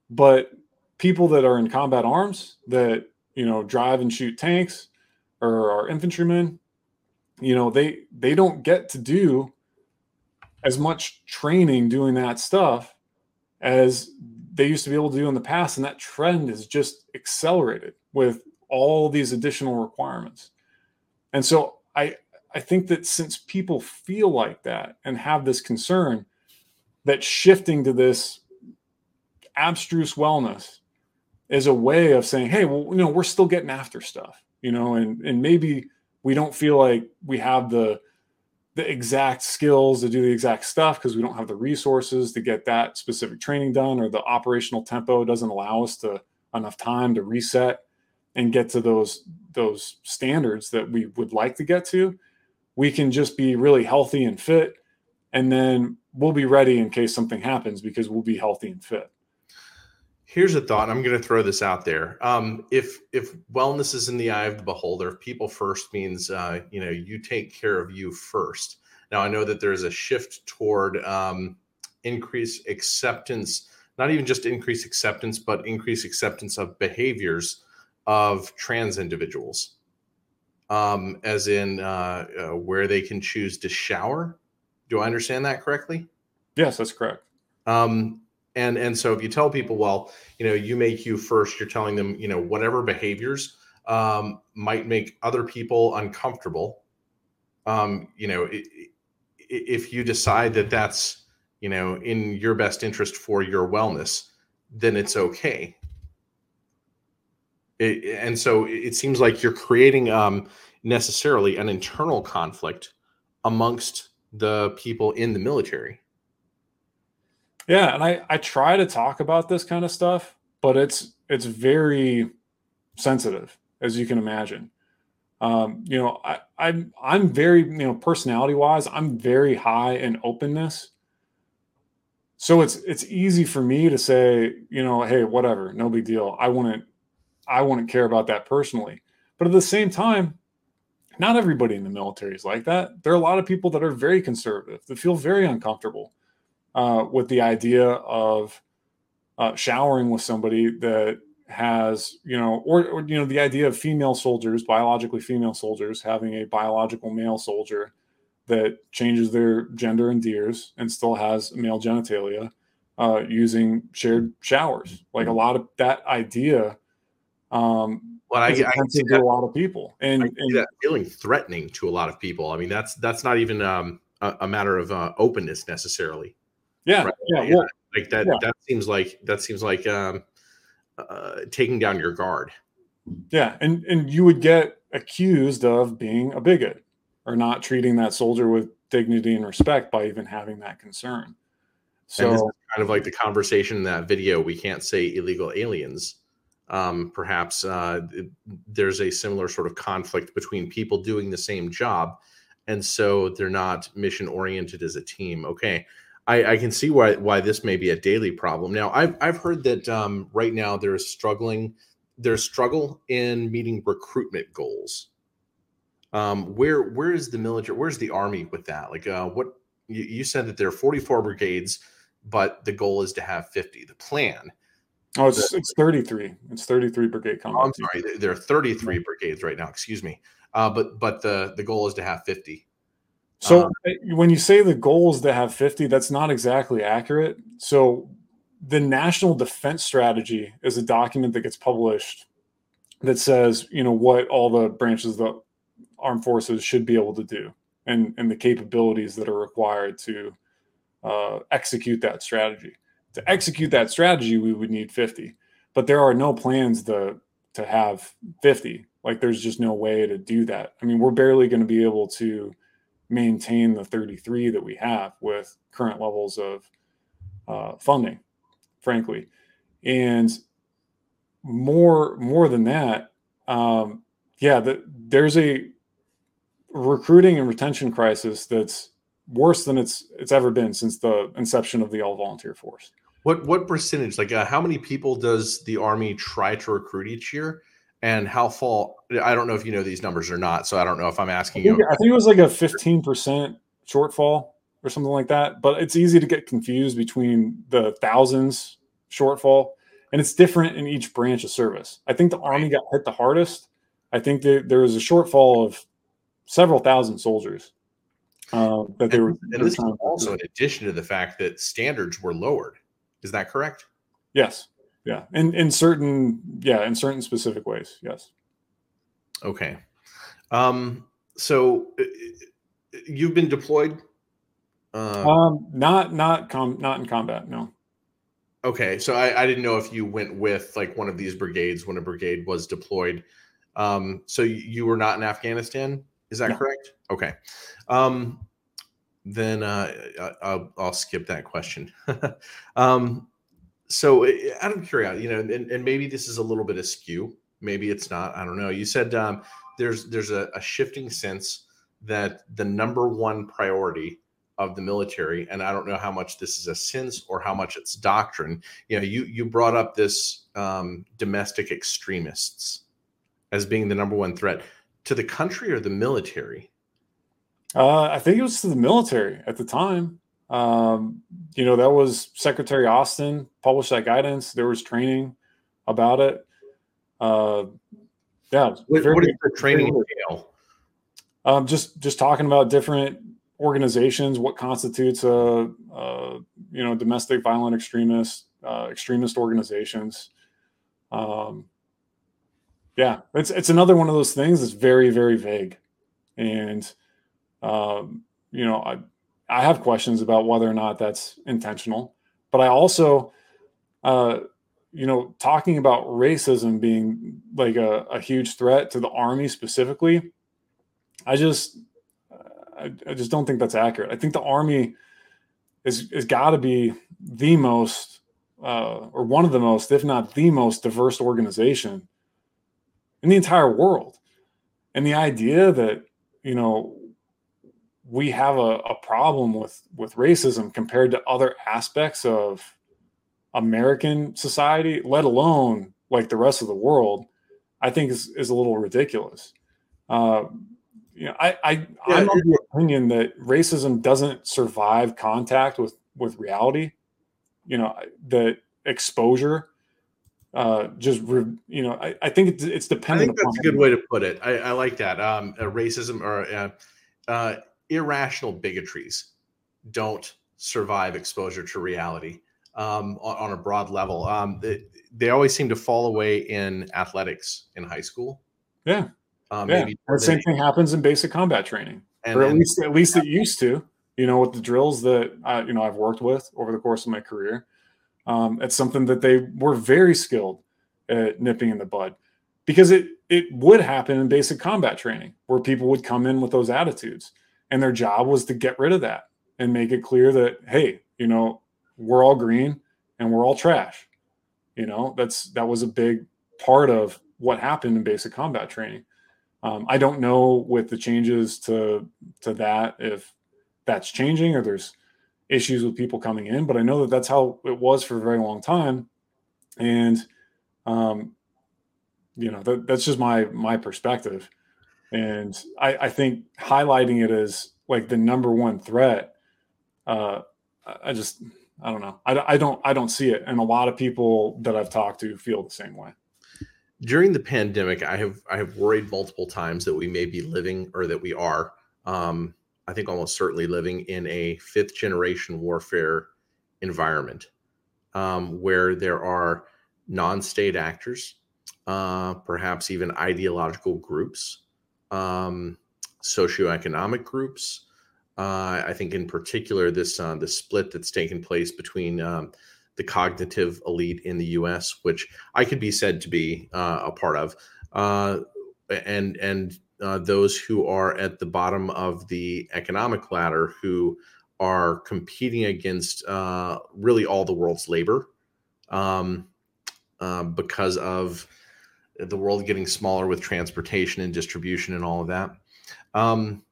but people that are in combat arms that you know drive and shoot tanks or are infantrymen you know they they don't get to do as much training doing that stuff as they used to be able to do in the past. And that trend is just accelerated with all these additional requirements. And so i i think that since people feel like that and have this concern that shifting to this abstruse wellness as a way of saying, hey, well, you know, we're still getting after stuff, you know, and and maybe we don't feel like we have the the exact skills to do the exact stuff because we don't have the resources to get that specific training done or the operational tempo doesn't allow us to enough time to reset and get to those those standards that we would like to get to. We can just be really healthy and fit and then we'll be ready in case something happens because we'll be healthy and fit Here's a thought. I'm going to throw this out there. Um, if if wellness is in the eye of the beholder, if people first means uh, you know you take care of you first. Now I know that there's a shift toward um, increased acceptance, not even just increased acceptance, but increased acceptance of behaviors of trans individuals, um, as in uh, uh, where they can choose to shower. Do I understand that correctly? Yes, that's correct. Um, and and so if you tell people well you know you make you first you're telling them you know whatever behaviors um, might make other people uncomfortable um, you know if you decide that that's you know in your best interest for your wellness then it's okay. It, and so it seems like you're creating um, necessarily an internal conflict amongst the people in the military yeah, and I I try to talk about this kind of stuff, but it's it's very sensitive, as you can imagine. Um, you know, I, I'm I'm very you know personality wise, I'm very high in openness. So it's it's easy for me to say, you know, hey, whatever, no big deal. I wouldn't I wouldn't care about that personally. But at the same time, not everybody in the military is like that. There are a lot of people that are very conservative that feel very uncomfortable uh, with the idea of uh, showering with somebody that has, you know, or, or, you know, the idea of female soldiers, biologically female soldiers, having a biological male soldier that changes their gender and DEERS and still has male genitalia uh, using shared showers. Like a lot of that idea um, well, I, I can see to that, a lot of people, and, and that feeling threatening to a lot of people. I mean, that's that's not even um, a, a matter of uh, openness necessarily. Yeah, Right. yeah, Yeah. Like that. Yeah. That seems like that seems like um, uh, taking down your guard. Yeah, and and you would get accused of being a bigot or not treating that soldier with dignity and respect by even having that concern. and this So is kind of like the conversation in that video. We can't say illegal aliens. Um, perhaps uh, there's a similar sort of conflict between people doing the same job, and so they're not mission oriented as a team. Okay, I, I can see why why this may be a daily problem. Now, I've I've heard that um, right now there's struggling there's struggle in meeting recruitment goals. Um, where where is the military? Where's the army with that? Like, uh, what you, you said that there are 44 brigades, but the goal is to have 50. The plan. oh, it's it's 33. It's 33 brigade Oh, combat. I'm sorry, there- there are 33 brigades right now. Excuse me. Uh, but but the the goal is to have 50. So Um, when you say the goals to have 50, that's not exactly accurate. So the National Defense Strategy is a document that gets published that says, you know, what all the branches of the armed forces should be able to do and, and the capabilities that are required to uh, execute that strategy. To execute that strategy, we would need 50, but there are no plans to, to have 50. Like there's just no way to do that. I mean, we're barely going to be able to maintain the 33 that we have with current levels of uh, funding, frankly, and more more than that, um, yeah, the, there's a recruiting and retention crisis that's worse than it's it's ever been since the inception of the all volunteer force. What what percentage? Like, uh, how many people does the army try to recruit each year? And how fall? I don't know if you know these numbers or not, so I don't know if I'm I asking think, you. I think it was like a 15% shortfall or something like that. But it's easy to get confused between the thousands shortfall, and it's different in each branch of service. I think the Army got hit the hardest. I think that there was a shortfall of several thousand soldiers uh, that they were. And they this is also in addition to the fact that standards were lowered. Is that correct? yes, yeah, in in certain yeah in certain specific ways. Yes. Okay. Um, so uh, you've been deployed. Uh, Um, not not com not in combat. No. okay, so I, I didn't know if you went with like one of these brigades when a brigade was deployed. Um, so you, were not in Afghanistan. Is that No. correct? Okay. Um, then uh, I- I'll, I'll skip that question. um, so uh, out of curiosity, you know, and, and maybe this is a little bit askew. Maybe it's not. I don't know. You said um, there's there's a, a shifting sense that the number one priority of the military, and I don't know how much this is a sense or how much it's doctrine. You know, you you brought up this um, domestic extremists as being the number one threat to the country or the military. Uh, I think it was to the military at the time. Um, you know, that was Secretary Austin published that guidance. There was training about it. Uh, yeah, What, very- what is the training entail? um, just just talking about different organizations, what constitutes a, a you know domestic violent extremist uh, extremist organizations. Um, yeah, it's it's another one of those things that's very very vague, and um, you know I I have questions about whether or not that's intentional, but I also uh, you know talking about racism being like a, a huge threat to the army specifically. I just I, I just don't think that's accurate. I think the army is is got to be the most uh, or one of the most, if not the most diverse organization in the entire world. And the idea that you know we have a, a problem with with racism compared to other aspects of American society, let alone like the rest of the world, I think is is a little ridiculous. Uh, you know, I, I Yeah, I'm of the opinion that racism doesn't survive contact with with reality. You know, that exposure uh just re, you know I, I think it's, it's I dependent think that's a good way to put it. I, I like that. Um, uh, racism or uh, uh, irrational bigotries don't survive exposure to reality. Um, on, on, a broad level. Um, they, they, always seem to fall away in athletics in high school. Yeah, um, yeah. the same thing happens in basic combat training, and, or at least at least it used to. You know, with the drills that I, you know I've worked with over the course of my career, um, it's something that they were very skilled at nipping in the bud because it it would happen in basic combat training where people would come in with those attitudes and their job was to get rid of that and make it clear that hey you know we're all green and we're all trash. You know that's that was a big part of what happened in basic combat training. Um, i don't know with the changes to to that if that's changing or there's issues with people coming in but i know that that's how it was for a very long time. And um, you know that, that's just my my perspective. And I, I think highlighting it as like the number one threat uh i just i don't know I, I don't i don't see it and a lot of people that i've talked to feel the same way during the pandemic i have i have worried multiple times that we may be living or that we are um i think almost certainly living in a fifth generation warfare environment um, where there are non-state actors uh, perhaps even ideological groups, um, socioeconomic groups. Uh, I think, in particular, this uh, the split that's taken place between um, the cognitive elite in the U.S., which I could be said to be uh, a part of, uh, and and uh, those who are at the bottom of the economic ladder who are competing against uh, really all the world's labor um, because of the world getting smaller with transportation and distribution and all of that. Um,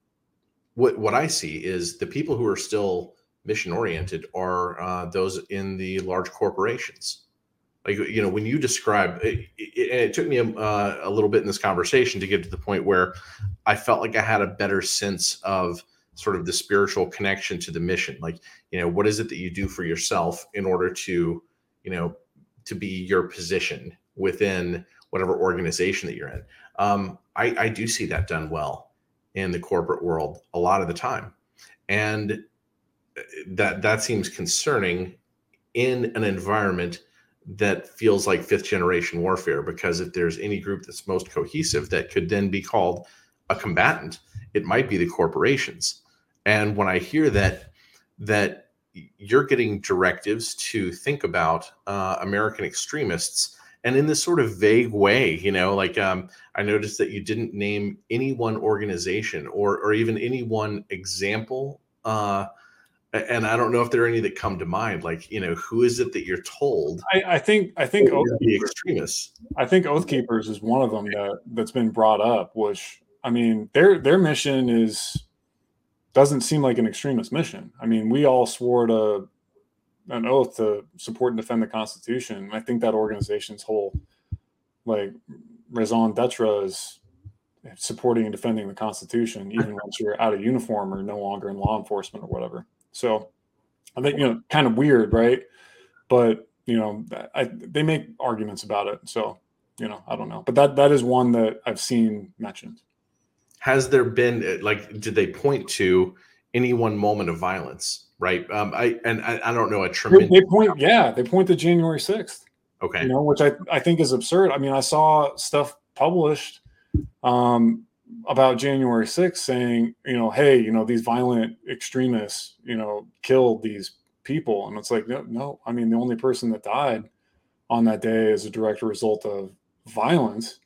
what what I see is the people who are still mission oriented are uh, those in the large corporations. Like you know, when you describe, it, it, it took me a, uh, a little bit in this conversation to get to the point where I felt like I had a better sense of sort of the spiritual connection to the mission. Like you know, what is it that you do for yourself in order to you know to be your position within whatever organization that you're in. Um, I, I do see that done well in the corporate world a lot of the time, and uh, that that seems concerning in an environment that feels like fifth generation warfare because if there's any group that's most cohesive that could then be called a combatant it might be the corporations. And when i hear that that you're getting directives to think about uh, american extremists and in this sort of vague way you know like um, i noticed that you didn't name any one organization or or even any one example uh, and i don't know if there are any that come to mind like you know who is it that you're told i, I think i think oath the extremists? I think oath keepers is one of them that that's been brought up which i mean their their mission is doesn't seem like an extremist mission. I mean we all swore to an oath to support and defend the Constitution. I think that organization's whole like raison d'etre is supporting and defending the Constitution, even once you're out of uniform or no longer in law enforcement or whatever. So I think you know, kind of weird, right? But you know, I, they make arguments about it. So you know, I don't know, but that that is one that I've seen mentioned. Has there been like, did they point to any one moment of violence? Right? Um, I and I, I don't know a tremendous. They point, yeah, they point to January sixth. Okay, you know, which I I think is absurd. I mean, I saw stuff published um, about January sixth saying, you know, hey, you know, these violent extremists, you know, killed these people, and it's like, no, no. I mean, the only person that died on that day as a direct result of violence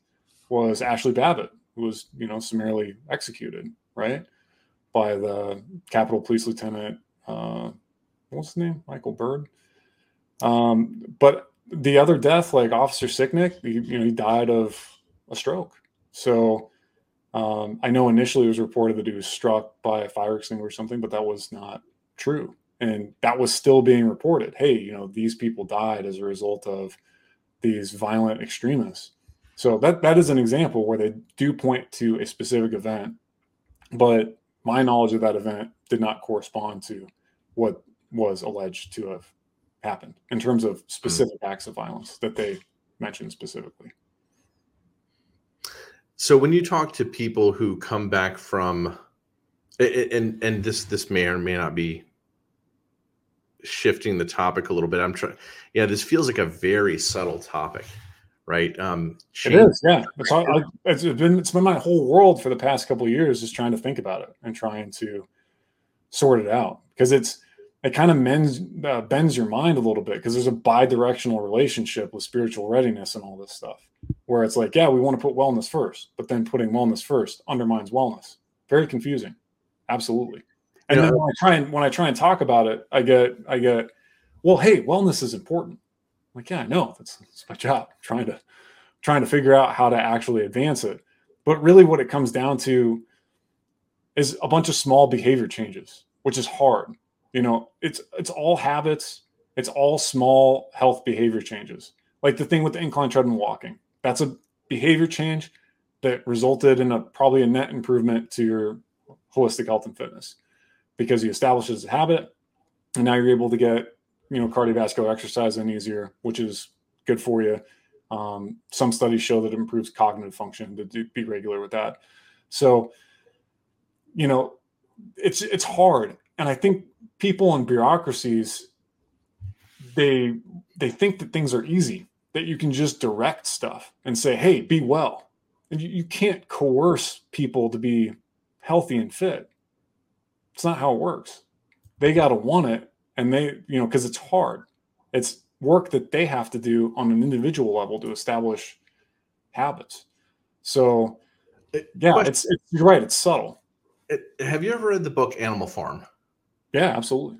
was Ashley Babbitt, who was, you know, summarily executed, right, by the Capitol Police Lieutenant uh, what's his name? Michael Byrd. Um, but the other death, like Officer Sicknick, he, you know, he died of a stroke. So um, I know initially it was reported that he was struck by a fire extinguisher or something, but that was not true. And that was still being reported. Hey, you know, these people died as a result of these violent extremists. So that that is an example where they do point to a specific event, but my knowledge of that event did not correspond to what was alleged to have happened in terms of specific mm. acts of violence that they mentioned specifically. So when you talk to people who come back from and and this this may or may not be shifting the topic a little bit. I'm trying. Yeah, this feels like a very subtle topic, right? Um, it is. Yeah, it's, all, I, it's been it's been my whole world for the past couple of years, just trying to think about it and trying to sort it out because it's it kind of mends uh, bends your mind a little bit because there's a bi-directional relationship with spiritual readiness and all this stuff where it's like yeah we want to put wellness first but then putting wellness first undermines wellness. Very confusing. Absolutely. And yeah. then when i try and when i try and talk about it i get i get well hey wellness is important. I'm like yeah i know. That's, that's my job I'm trying to trying to figure out how to actually advance it. But really what it comes down to is a bunch of small behavior changes which is hard you know, it's it's all habits. It's all small health behavior changes. Like the thing with the incline treadmill walking. That's a behavior change that resulted in a probably a net improvement to your holistic health and fitness because you establish as a habit and now you're able to get you know cardiovascular exercise in easier which is good for you um, some studies show that it improves cognitive function to do, be regular with that so you know it's it's hard and I think people in bureaucracies they they think that things are easy, that you can just direct stuff and say, "Hey, be well." And you, you can't coerce people to be healthy and fit. It's not how it works. They got to want it, and they, you know, because it's hard. It's work that they have to do on an individual level to establish habits. So, yeah, it's, it's you're right. It's subtle. It, have you ever read the book Animal Farm? Yeah, absolutely.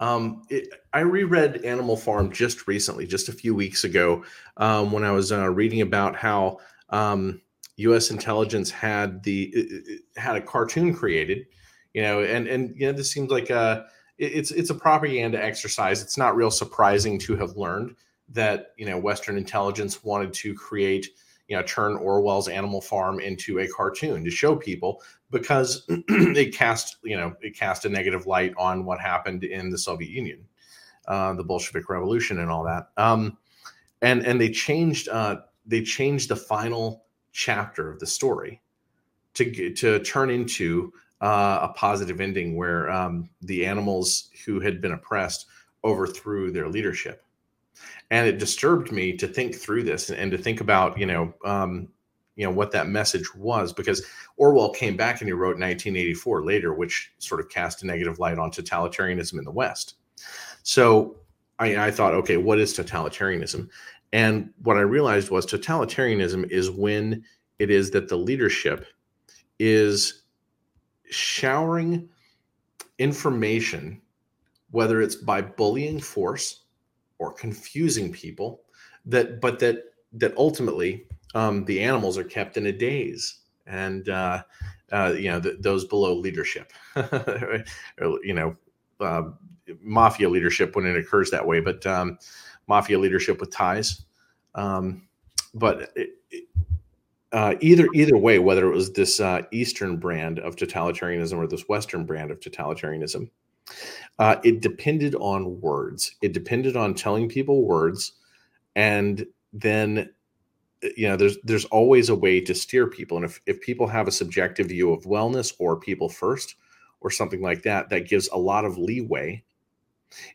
Um, it, I reread Animal Farm just recently, just a few weeks ago, um, when I was uh, reading about how um, U.S. intelligence had the had a cartoon created, you know, and and you know this seems like a it's it's a propaganda exercise. It's not real surprising to have learned that you know Western intelligence wanted to create you know turn Orwell's Animal Farm into a cartoon to show people because it cast you know it cast a negative light on what happened in the Soviet Union, uh, the Bolshevik Revolution, and all that. Um, and and they changed uh, they changed the final chapter of the story to to turn into uh, a positive ending where um, the animals who had been oppressed overthrew their leadership and it disturbed me to think through this and, and to think about you know um, you know what that message was because Orwell came back and he wrote 1984 later, which sort of cast a negative light on totalitarianism in the West. So I, I thought, okay, what is totalitarianism? And what I realized was totalitarianism is when it is that the leadership is showering information, whether it's by bullying force or confusing people, that but that that ultimately um, the animals are kept in a daze and uh, uh, you know those below leadership you know uh, mafia leadership when it occurs that way but um, mafia leadership with ties um, but it, uh, either either way whether it was this uh, eastern brand of totalitarianism or this western brand of totalitarianism uh, it depended on words. It depended on telling people words and then you know there's there's always a way to steer people. And if, if people have a subjective view of wellness or people first or something like that that gives a lot of leeway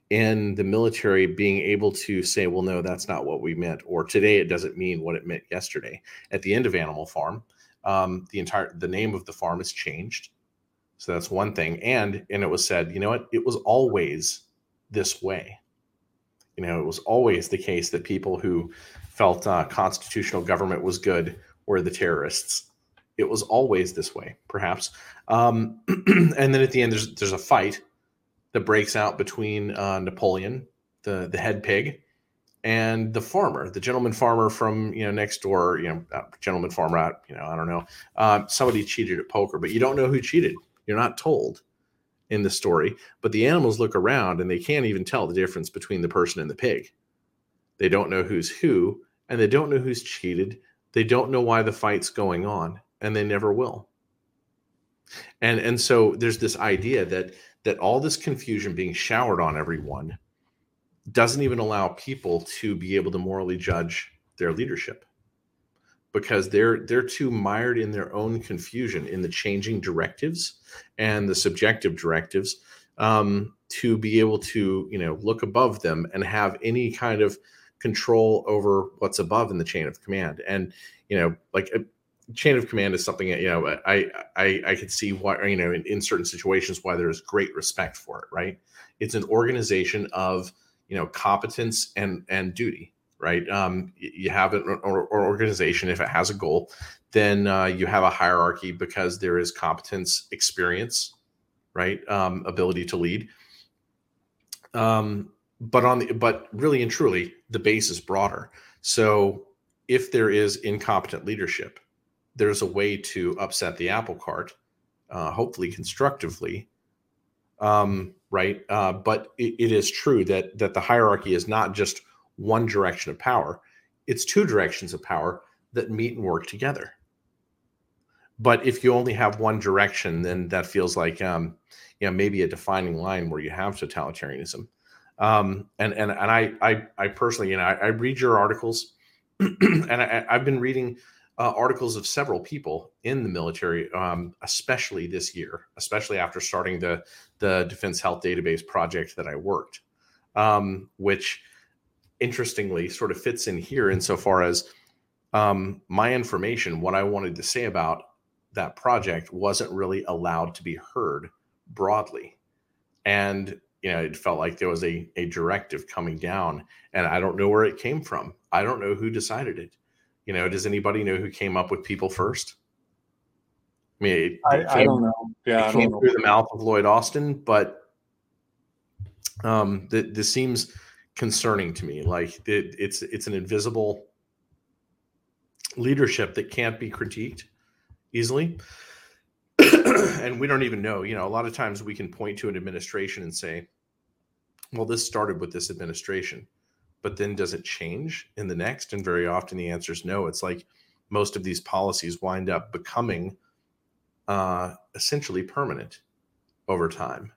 in the military being able to say well no that's not what we meant or today it doesn't mean what it meant yesterday. At the end of animal farm um, the entire the name of the farm is changed. So that's one thing. And and it was said you know what? It was always this way. You know it was always the case that people who felt uh, constitutional government was good were the terrorists. It was always this way, perhaps. Um, and then at the end, there's there's a fight that breaks out between uh, Napoleon, the the head pig, and the farmer, the gentleman farmer from you know next door. You know, uh, gentleman farmer. You know, I don't know. Uh, somebody cheated at poker, but you don't know who cheated. You're not told in the story. But the animals look around and they can't even tell the difference between the person and the pig. They don't know who's who, and they don't know who's cheated. They don't know why the fight's going on, and they never will. And and so there's this idea that that all this confusion being showered on everyone doesn't even allow people to be able to morally judge their leadership because they're they're too mired in their own confusion in the changing directives and the subjective directives um, to be able to you know look above them and have any kind of control over what's above in the chain of command. And you know like a chain of command is something that you know i i i could see why you know in, in certain situations why there's great respect for it right? It's an organization of you know competence and and duty right? Um you have an or, or organization if it has a goal then uh, you have a hierarchy because there is competence experience right? Um ability to lead. Um but on the but really and truly the base is broader. So if there is incompetent leadership there's a way to upset the apple cart uh, hopefully constructively um, right? Uh, but it, it is true that that the hierarchy is not just one direction of power. It's two directions of power that meet and work together. But if you only have one direction then that feels like um, you know maybe a defining line where you have totalitarianism um, and and and I I, I personally, you know, I, I read your articles, and I, have been reading uh, articles of several people in the military, um, especially this year, especially after starting the the Defense Health Database project that I worked, um, which interestingly sort of fits in here insofar as um, my information, what I wanted to say about that project wasn't really allowed to be heard broadly. And you know, it felt like there was a, a directive coming down, and I don't know where it came from. I don't know who decided it. You know, does anybody know who came up with people first? I mean, it, I, it came, I, don't know. Yeah, it came through know. the mouth of Lloyd Austin, but um, th- this seems concerning to me. Like it, it's it's an invisible leadership that can't be critiqued easily. and we don't even know. You know, a lot of times we can point to an administration and say, well, this started with this administration, but then does it change in the next? And very often the answer is no. It's like most of these policies wind up becoming uh, essentially permanent over time.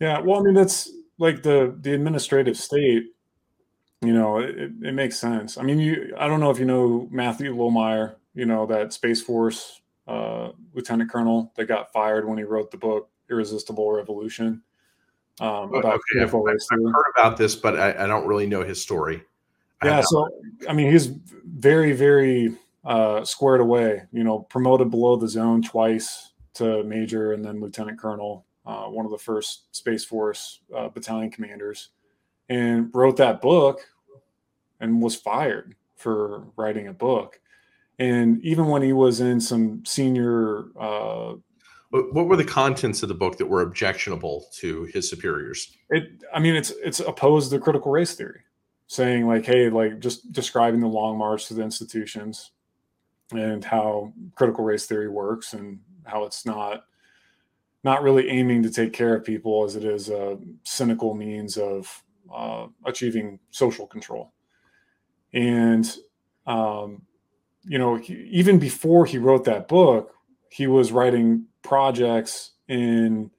Yeah, well, I mean that's like the the administrative state. You know, it, it makes sense. I mean, you I don't know if you know Matthew Lohmeier. You know that Space Force uh, lieutenant colonel that got fired when he wrote the book Irresistible Revolution. Um, about okay, I've, I've, heard about this, but I, I, don't really know his story. Yeah, so I mean, he's very, very uh, squared away. You know, promoted below the zone twice to major and then lieutenant colonel. Uh, one of the first Space Force uh, battalion commanders, and wrote that book, and was fired for writing a book. And even when he was in some senior uh, what were the contents of the book that were objectionable to his superiors? It, I mean, it's it's opposed to critical race theory, saying like, hey, like just describing the long march to the institutions, and how critical race theory works, and how it's not not really aiming to take care of people as it is a cynical means of uh, achieving social control. And um, you know, he, even before he wrote that book, he was writing projects in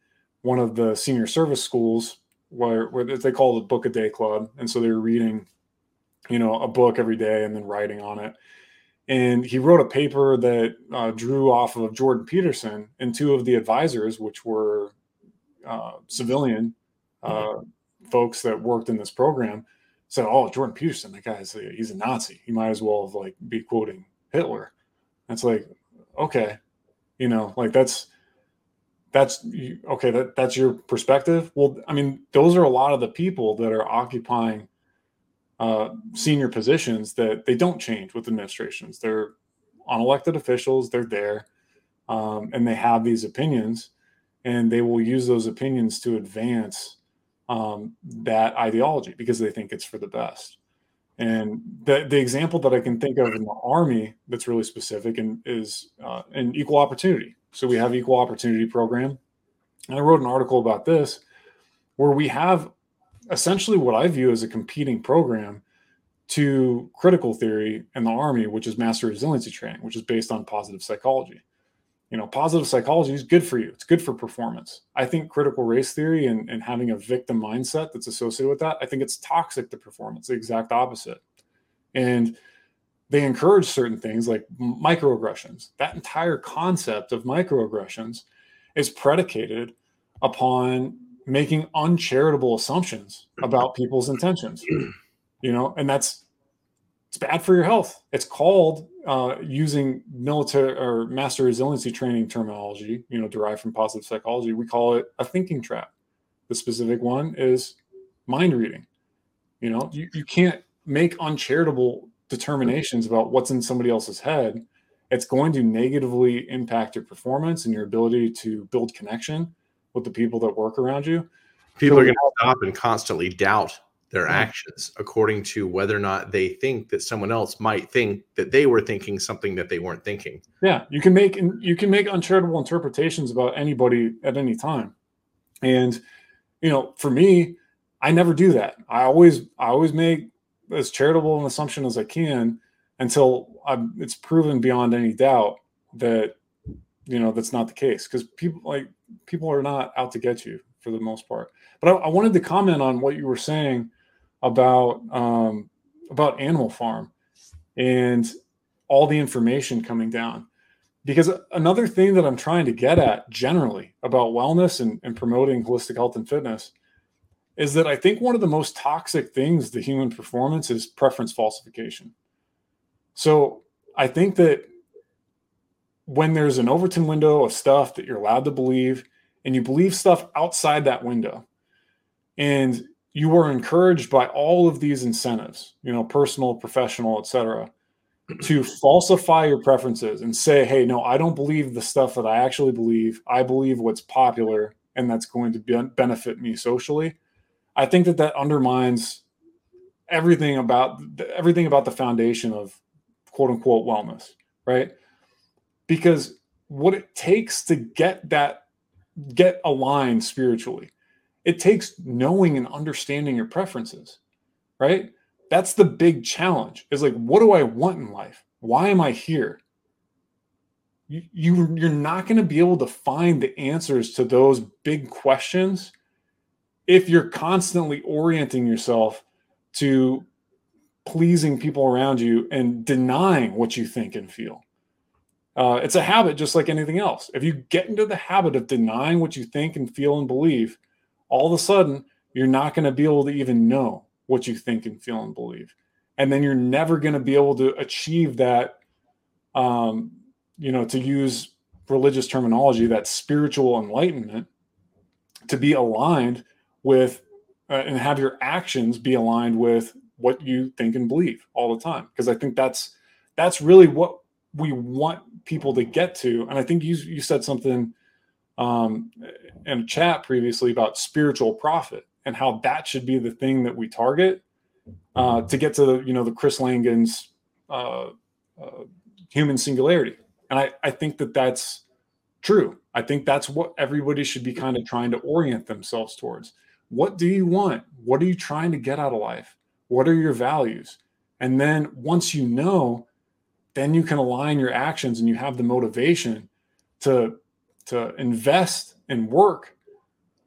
one of the senior service schools where, where they call it a book a day club. And so they were reading, you know, a book every day and then writing on it. And he wrote a paper that uh, drew off of Jordan Peterson and two of the advisors, which were uh, civilian uh, mm-hmm. folks that worked in this program, said, "Oh, Jordan Peterson, that guy's he's a Nazi. He might as well have like be quoting Hitler." It's like, okay, you know like that's that's okay that that's your perspective well i mean those are a lot of the people that are occupying uh, senior positions that they don't change with administrations they're unelected officials they're there um, and they have these opinions and they will use those opinions to advance um, that ideology because they think it's for the best and the, the example that I can think of in the Army that's really specific and is uh, an equal opportunity. So we have equal opportunity program. And I wrote an article about this where we have essentially what I view as a competing program to critical theory in the Army, which is master resiliency training, which is based on positive psychology you know, positive psychology is good for you. It's good for performance. I think critical race theory and, and having a victim mindset that's associated with that, I think it's toxic to performance, the exact opposite. And they encourage certain things like microaggressions. That entire concept of microaggressions is predicated upon making uncharitable assumptions about people's intentions. You know, and that's it's bad for your health. It's called uh, using military or master resiliency training terminology, you know, derived from positive psychology. We call it a thinking trap. The specific one is mind reading. You know, you, you can't make uncharitable determinations about what's in somebody else's head. It's going to negatively impact your performance and your ability to build connection with the people that work around you. People so, are going to stop and constantly doubt their yeah. actions according to whether or not they think that someone else might think that they were thinking something that they weren't thinking. Yeah, you can make you can make uncharitable interpretations about anybody at any time. And you know, for me, I never do that. I always I always make as charitable an assumption as I can until I'm, it's proven beyond any doubt that you know that's not the case because people like people are not out to get you for the most part. But I, I wanted to comment on what you were saying about um, about Animal Farm and all the information coming down. Because another thing that I'm trying to get at generally about wellness and, and promoting holistic health and fitness is that I think one of the most toxic things to human performance is preference falsification. So I think that when there's an Overton window of stuff that you're allowed to believe, and you believe stuff outside that window, and you were encouraged by all of these incentives, you know, personal, professional, etc., to falsify your preferences and say, "Hey, no, I don't believe the stuff that I actually believe. I believe what's popular, and that's going to be- benefit me socially." I think that that undermines everything about everything about the foundation of quote unquote wellness, right? Because what it takes to get that get aligned spiritually it takes knowing and understanding your preferences, right? That's the big challenge. Is like, what do I want in life? Why am I here? You, you you're not going to be able to find the answers to those big questions if you're constantly orienting yourself to pleasing people around you and denying what you think and feel. Uh, it's a habit just like anything else. If you get into the habit of denying what you think and feel and believe, all of a sudden you're not going to be able to even know what you think and feel and believe. And then you're never going to be able to achieve that um, you know to use religious terminology that spiritual enlightenment to be aligned with uh, and have your actions be aligned with what you think and believe all the time. Because i think that's that's really what we want people to get to. And i think you you said something um, in a chat previously about spiritual profit and how that should be the thing that we target uh, to get to the you know the Chris Langan's uh, uh, human singularity. And I, I think that that's true. I think that's what everybody should be kind of trying to orient themselves towards. What do you want? What are you trying to get out of life? What are your values? And then once you know, then you can align your actions and you have the motivation to to invest and work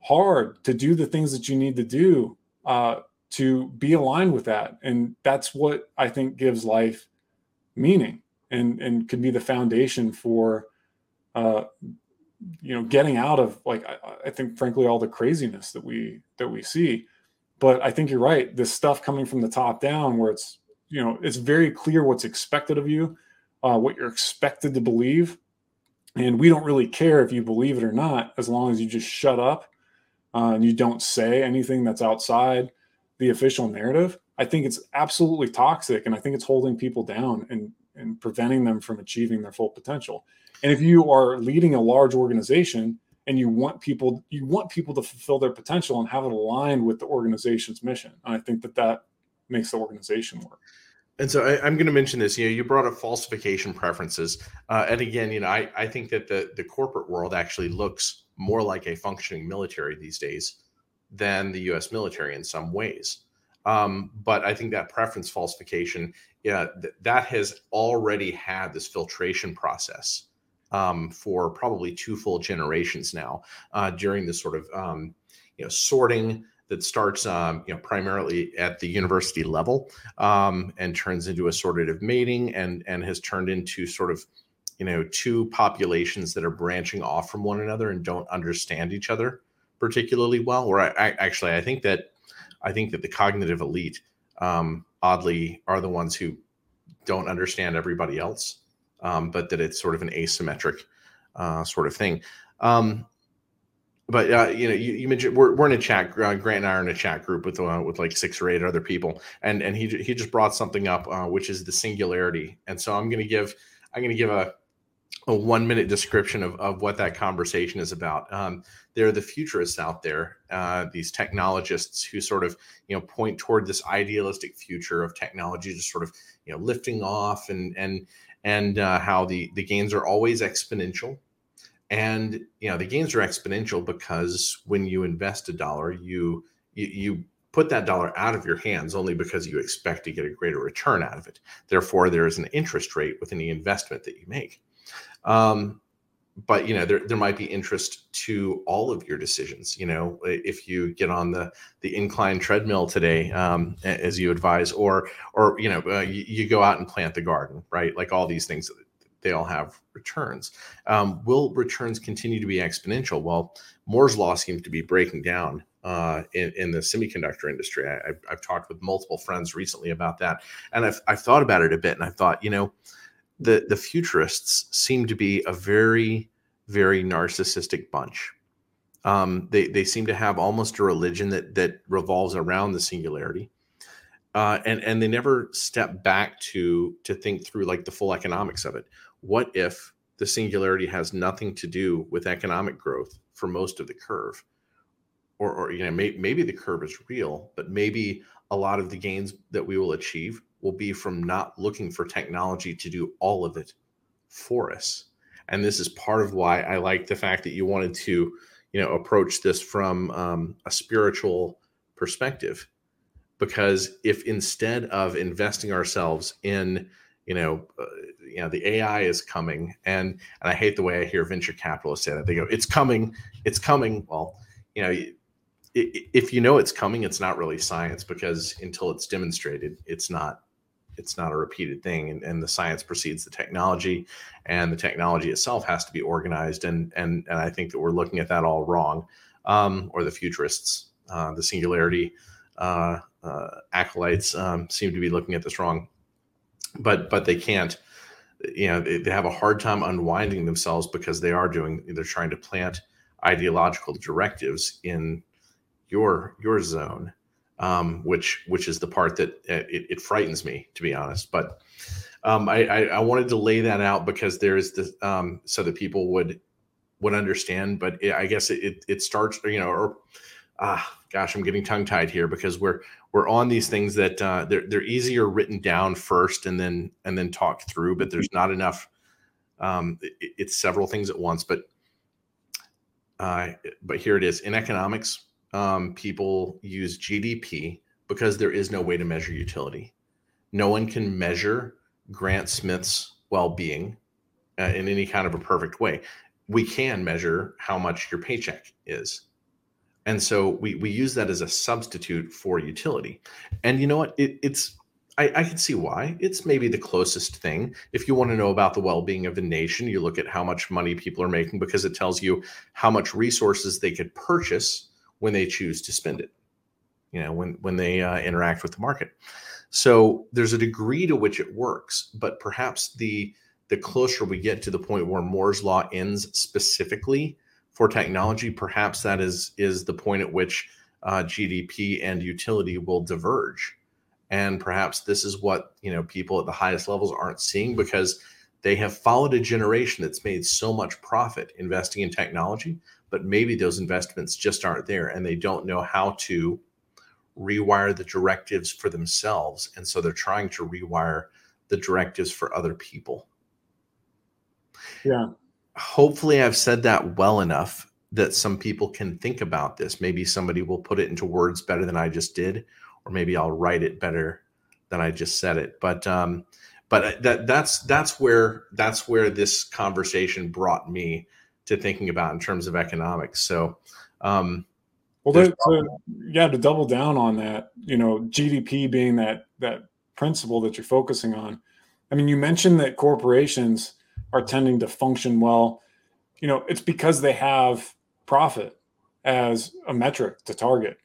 hard to do the things that you need to do uh, to be aligned with that. And that's what i think gives life meaning and and could be the foundation for uh, you know getting out of like I, I, think frankly all the craziness that we that we see. But i think you're right. This stuff coming from the top down where it's you know it's very clear what's expected of you uh, what you're expected to believe and we don't really care if you believe it or not, as long as you just shut up uh, and you don't say anything that's outside the official narrative. I think it's absolutely toxic, and I think it's holding people down and and preventing them from achieving their full potential. And if you are leading a large organization and you want people you want people to fulfill their potential and have it aligned with the organization's mission, and I think that that makes the organization work. And so I, am going to mention this. You know, you brought up falsification preferences, uh, and again, you know, I, I think that the the corporate world actually looks more like a functioning military these days than the U.S. military in some ways. Um, but I think that preference falsification, yeah, th- that has already had this filtration process um, for probably two full generations now uh, during this sort of um, you know sorting that starts um, you know primarily at the university level um, and turns into assortative mating and and has turned into sort of you know two populations that are branching off from one another and don't understand each other particularly well. Or I, I, actually, I think that I think that the cognitive elite, um, oddly, are the ones who don't understand everybody else, um, but that it's sort of an asymmetric uh, sort of thing. Um, but uh, you know, you, you, mentioned we're, we're in a chat. Uh, Grant and I are in a chat group with uh, with like six or eight other people, and and he he just brought something up, uh, which is the singularity. And so I'm to give I'm to give a a one minute description of, of what that conversation is about. Um, there are the futurists out there, uh, these technologists who sort of you know point toward this idealistic future of technology, just sort of you know lifting off and and and uh, how the the gains are always exponential. And you know the gains are exponential because when you invest a dollar, you you, you put that dollar out of your hands only because you expect to get a greater return out of it. Therefore, there is an interest rate with any investment that you make. Um, but you know there, there might be interest to all of your decisions you know if you get on the the incline treadmill today um, as you advise or or you know uh, you, you, go out and plant the garden right like all these things they all have returns um, will returns continue to be exponential well moore's law seems to be breaking down uh, in, in the semiconductor industry I, have I've talked with multiple friends recently about that and I've, I've thought about it a bit and i thought you know the the futurists seem to be a very very narcissistic bunch. Um, they they seem to have almost a religion that that revolves around the singularity, uh, and and they never step back to to think through like the full economics of it. What if the singularity has nothing to do with economic growth for most of the curve, or or you know may, maybe the curve is real, but maybe a lot of the gains that we will achieve will be from not looking for technology to do all of it for us. And this is part of why I like the fact that you wanted to, you know, approach this from um, a spiritual perspective. Because if instead of investing ourselves in, you know, uh, you know, the AI is coming, and and I hate the way I hear venture capitalists say that. They go, "It's coming, it's coming." Well, you know, if you know it's coming, it's not really science because until it's demonstrated, it's not it's not a repeated thing and, and, the science precedes the technology and the technology itself has to be organized and and and i think that we're looking at that all wrong um, or the futurists uh, the singularity uh, uh, acolytes um, seem to be looking at this wrong but but they can't you know they, they have a hard time unwinding themselves because they are doing they're trying to plant ideological directives in your your zone um, which which is the part that uh, it, it, frightens me to be honest. But um, I, I, I, wanted to lay that out because there's the um, so that people would would understand. But it, I guess it, it starts you know or ah gosh I'm getting tongue tied here because we're we're on these things that uh, they're they're easier written down first and then and then talked through. But there's not enough. Um, it's several things at once, but uh, but here it is in economics um, people use GDP because there is no way to measure utility. No one can measure Grant Smith's well being uh, in any kind of a perfect way. We can measure how much your paycheck is. And so we, we use that as a substitute for utility. And you know what? It, it's I, I, can see why. It's maybe the closest thing. If you want to know about the well being of a nation, you look at how much money people are making because it tells you how much resources they could purchase when they choose to spend it you know when when they uh, interact with the market so there's a degree to which it works but perhaps the the closer we get to the point where moore's law ends specifically for technology perhaps that is is the point at which uh, gdp and utility will diverge and perhaps this is what you know people at the highest levels aren't seeing because they have followed a generation that's made so much profit investing in technology but maybe those investments just aren't there and they don't know how to rewire the directives for themselves. And so they're trying to rewire the directives for other people. Yeah. Hopefully, I've said that well enough that some people can think about this. Maybe somebody will put it into words better than I just did, or maybe I'll write it better than I just said it. But um, but that that's that's where that's where this conversation brought me to thinking about in terms of economics. So, um, well, to, to, yeah, to double down on that, you know, GDP being that that principle that you're focusing on. I mean, you mentioned that corporations are tending to function well. You know, it's because they have profit, as a metric to target.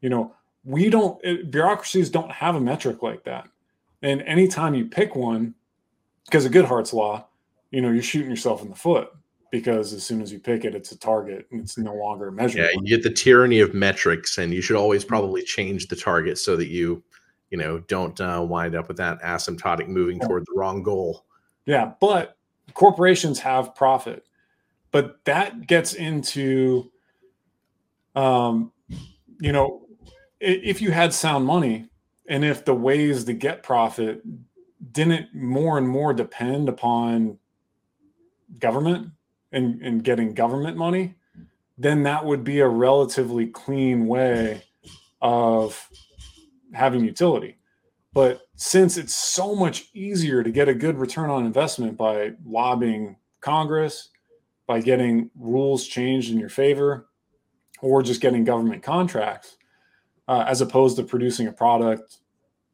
You know, we don't it, bureaucracies don't have a metric like that. And anytime you pick one, because of Goodhart's law, you know, you're shooting yourself in the foot because as soon as you pick it, it's a target and it's no longer a measure. Yeah, you get the tyranny of metrics, and you should always probably change the target so that you, you know, don't uh, wind up with that asymptotic moving toward the wrong goal. Yeah, but corporations have profit, but that gets into, um, you know, if you had sound money, and if the ways to get profit didn't more and more depend upon government and, and getting government money, then that would be a relatively clean way of having utility. But since it's so much easier to get a good return on investment by lobbying Congress, by getting rules changed in your favor, or just getting government contracts, uh, as opposed to producing a product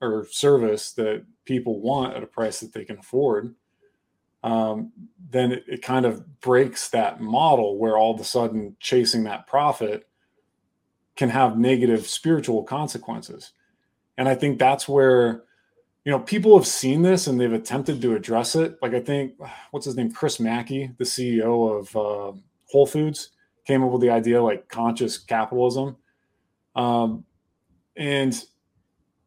or service that people want at a price that they can afford, um, then it, it kind of breaks that model where all of a sudden chasing that profit can have negative spiritual consequences. And I think that's where, you know, people have seen this and they've attempted to address it. Like I think, what's his name, Chris Mackey, the CEO of uh, Whole Foods, came up with the idea like conscious capitalism. Um, and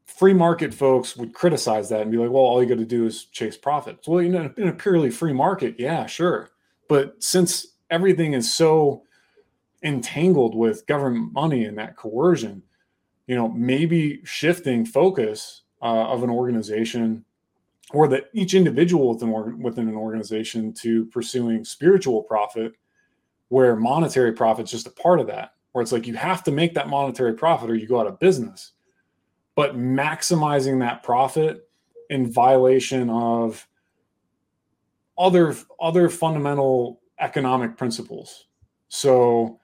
free market folks would criticize that and be like, well, all you got to do is chase profits. Well, you know, in a purely free market, yeah, sure. But since everything is so entangled with government money and that coercion, you know, maybe shifting focus uh, of an organization or that each individual within, within an organization to pursuing spiritual profit, where monetary profit is just a part of that, where it's like you have to make that monetary profit or you go out of business but maximizing that profit in violation of other other fundamental economic principles. So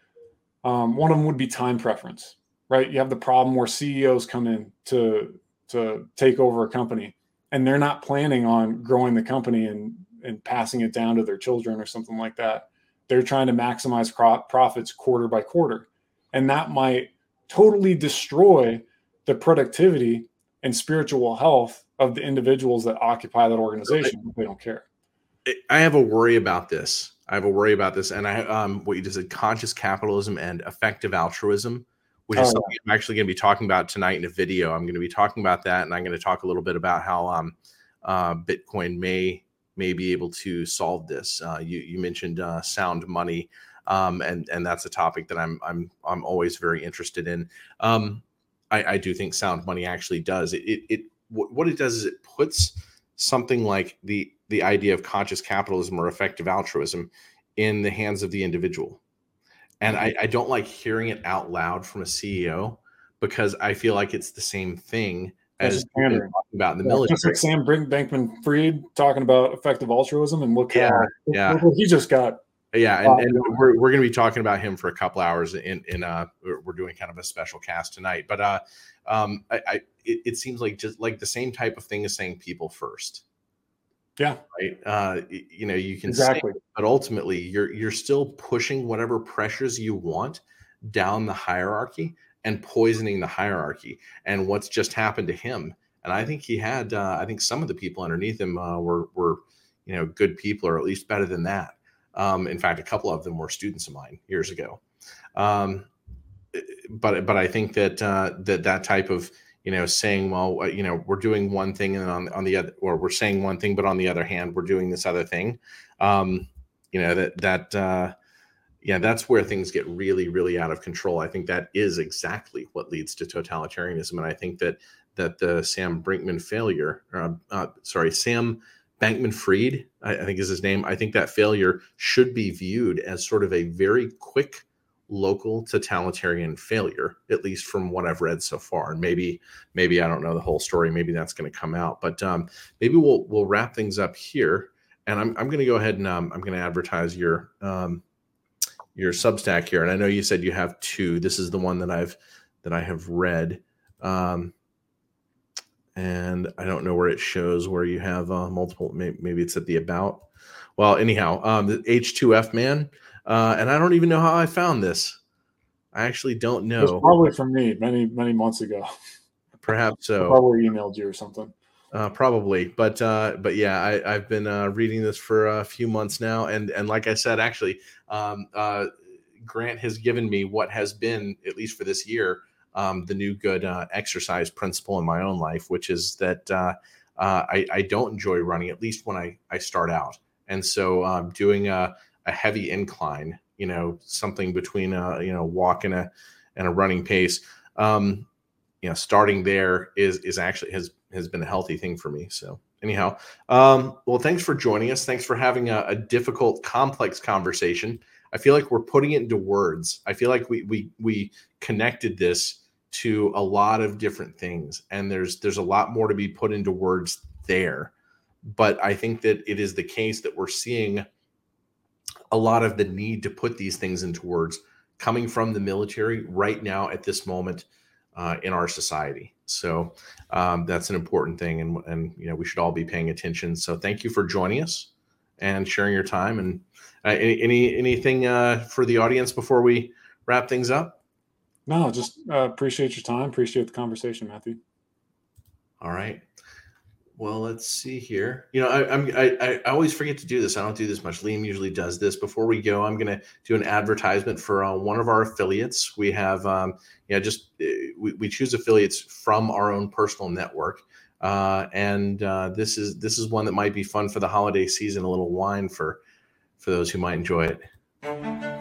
um, one of them would be time preference, right? You have the problem where CEOs come in to to take over a company, and they're not planning on growing the company and and passing it down to their children or something like that. They're trying to maximize profits quarter by quarter, and that might totally destroy the productivity and spiritual health of the individuals that occupy that organization. They don't care. I have a worry about this. I have a worry about this, and I um what you just said: conscious capitalism and effective altruism, which is oh, something I'm actually going to be talking about tonight in a video. I'm going to be talking about that, and I'm going to talk a little bit about how um uh, Bitcoin may may be able to solve this. Uh, you you mentioned uh, sound money, um, and and that's a topic that I'm I'm I'm always very interested in. Um, I, I do think sound money actually does. It, it, it what it does is it puts something like the the idea of conscious capitalism or effective altruism in the hands of the individual. And I, I don't like hearing it out loud from a CEO because I feel like it's the same thing as talking about in the yeah, military. Just like Sam Bankman Fried talking about effective altruism and look, yeah, yeah. Look he just got yeah, and, and we're, we're going to be talking about him for a couple hours. In in uh, we're doing kind of a special cast tonight. But uh, um, I, I it, it seems like just like the same type of thing as saying people first. Yeah. Right. Uh, you know, you can exactly, but ultimately, you're you're still pushing whatever pressures you want down the hierarchy and poisoning the hierarchy. And what's just happened to him? And I think he had. Uh, I think some of the people underneath him uh, were were you know good people, or at least better than that. Um, in fact, a couple of them were students of mine years ago. Um, but but I think that uh, that that type of you know saying well uh, you know we're doing one thing and on on the other or we're saying one thing but on the other hand we're doing this other thing um, you know that that uh, yeah that's where things get really really out of control i think that is exactly what leads to totalitarianism and i think that that the sam brinkman failure uh, uh, sorry sam Bankman Fried, I, I think is his name. I think that failure should be viewed as sort of a very quick local totalitarian failure, at least from what I've read so far. And maybe, maybe I don't know the whole story. Maybe that's going to come out. But um, maybe we'll we'll wrap things up here. And I'm I'm going to go ahead and um, I'm going to advertise your um, your Substack here. And I know you said you have two. This is the one that I've that I have read. Um, and I don't know where it shows where you have uh, multiple. Maybe it's at the about. Well, anyhow, um, the H2F man, uh, and I don't even know how I found this. I actually don't know. probably from me many many months ago. Perhaps I so. probably emailed you or something. Uh, probably, but uh, but yeah, I, I've been uh, reading this for a few months now, and and like I said, actually, um, uh, Grant has given me what has been at least for this year um, the new good uh, exercise principle in my own life, which is that uh, uh, I, I don't enjoy running at least when I I start out, and so um, doing a, a heavy incline, you know, something between a you know walk and a and a running pace. Um, you know, starting there is is actually has has been a healthy thing for me. So anyhow, um, well, thanks for joining us. Thanks for having a, a difficult, complex conversation. I feel like we're putting it into words. I feel like we we we connected this to a lot of different things, and there's there's a lot more to be put into words there. But I think that it is the case that we're seeing a lot of the need to put these things into words coming from the military right now at this moment uh, in our society. So um, that's an important thing, and and you know we should all be paying attention. So thank you for joining us and sharing your time. And uh, any, any anything uh, for the audience before we wrap things up? No, just uh, appreciate your time. Appreciate the conversation, Matthew. All right. Well, let's see here. You know, I, I'm I, I always forget to do this. I don't do this much. Liam usually does this. Before we go, I'm going to do an advertisement for uh, one of our affiliates. We have, um, yeah, just uh, we, we choose affiliates from our own personal network, uh, and uh, this is this is one that might be fun for the holiday season. A little wine for for those who might enjoy it.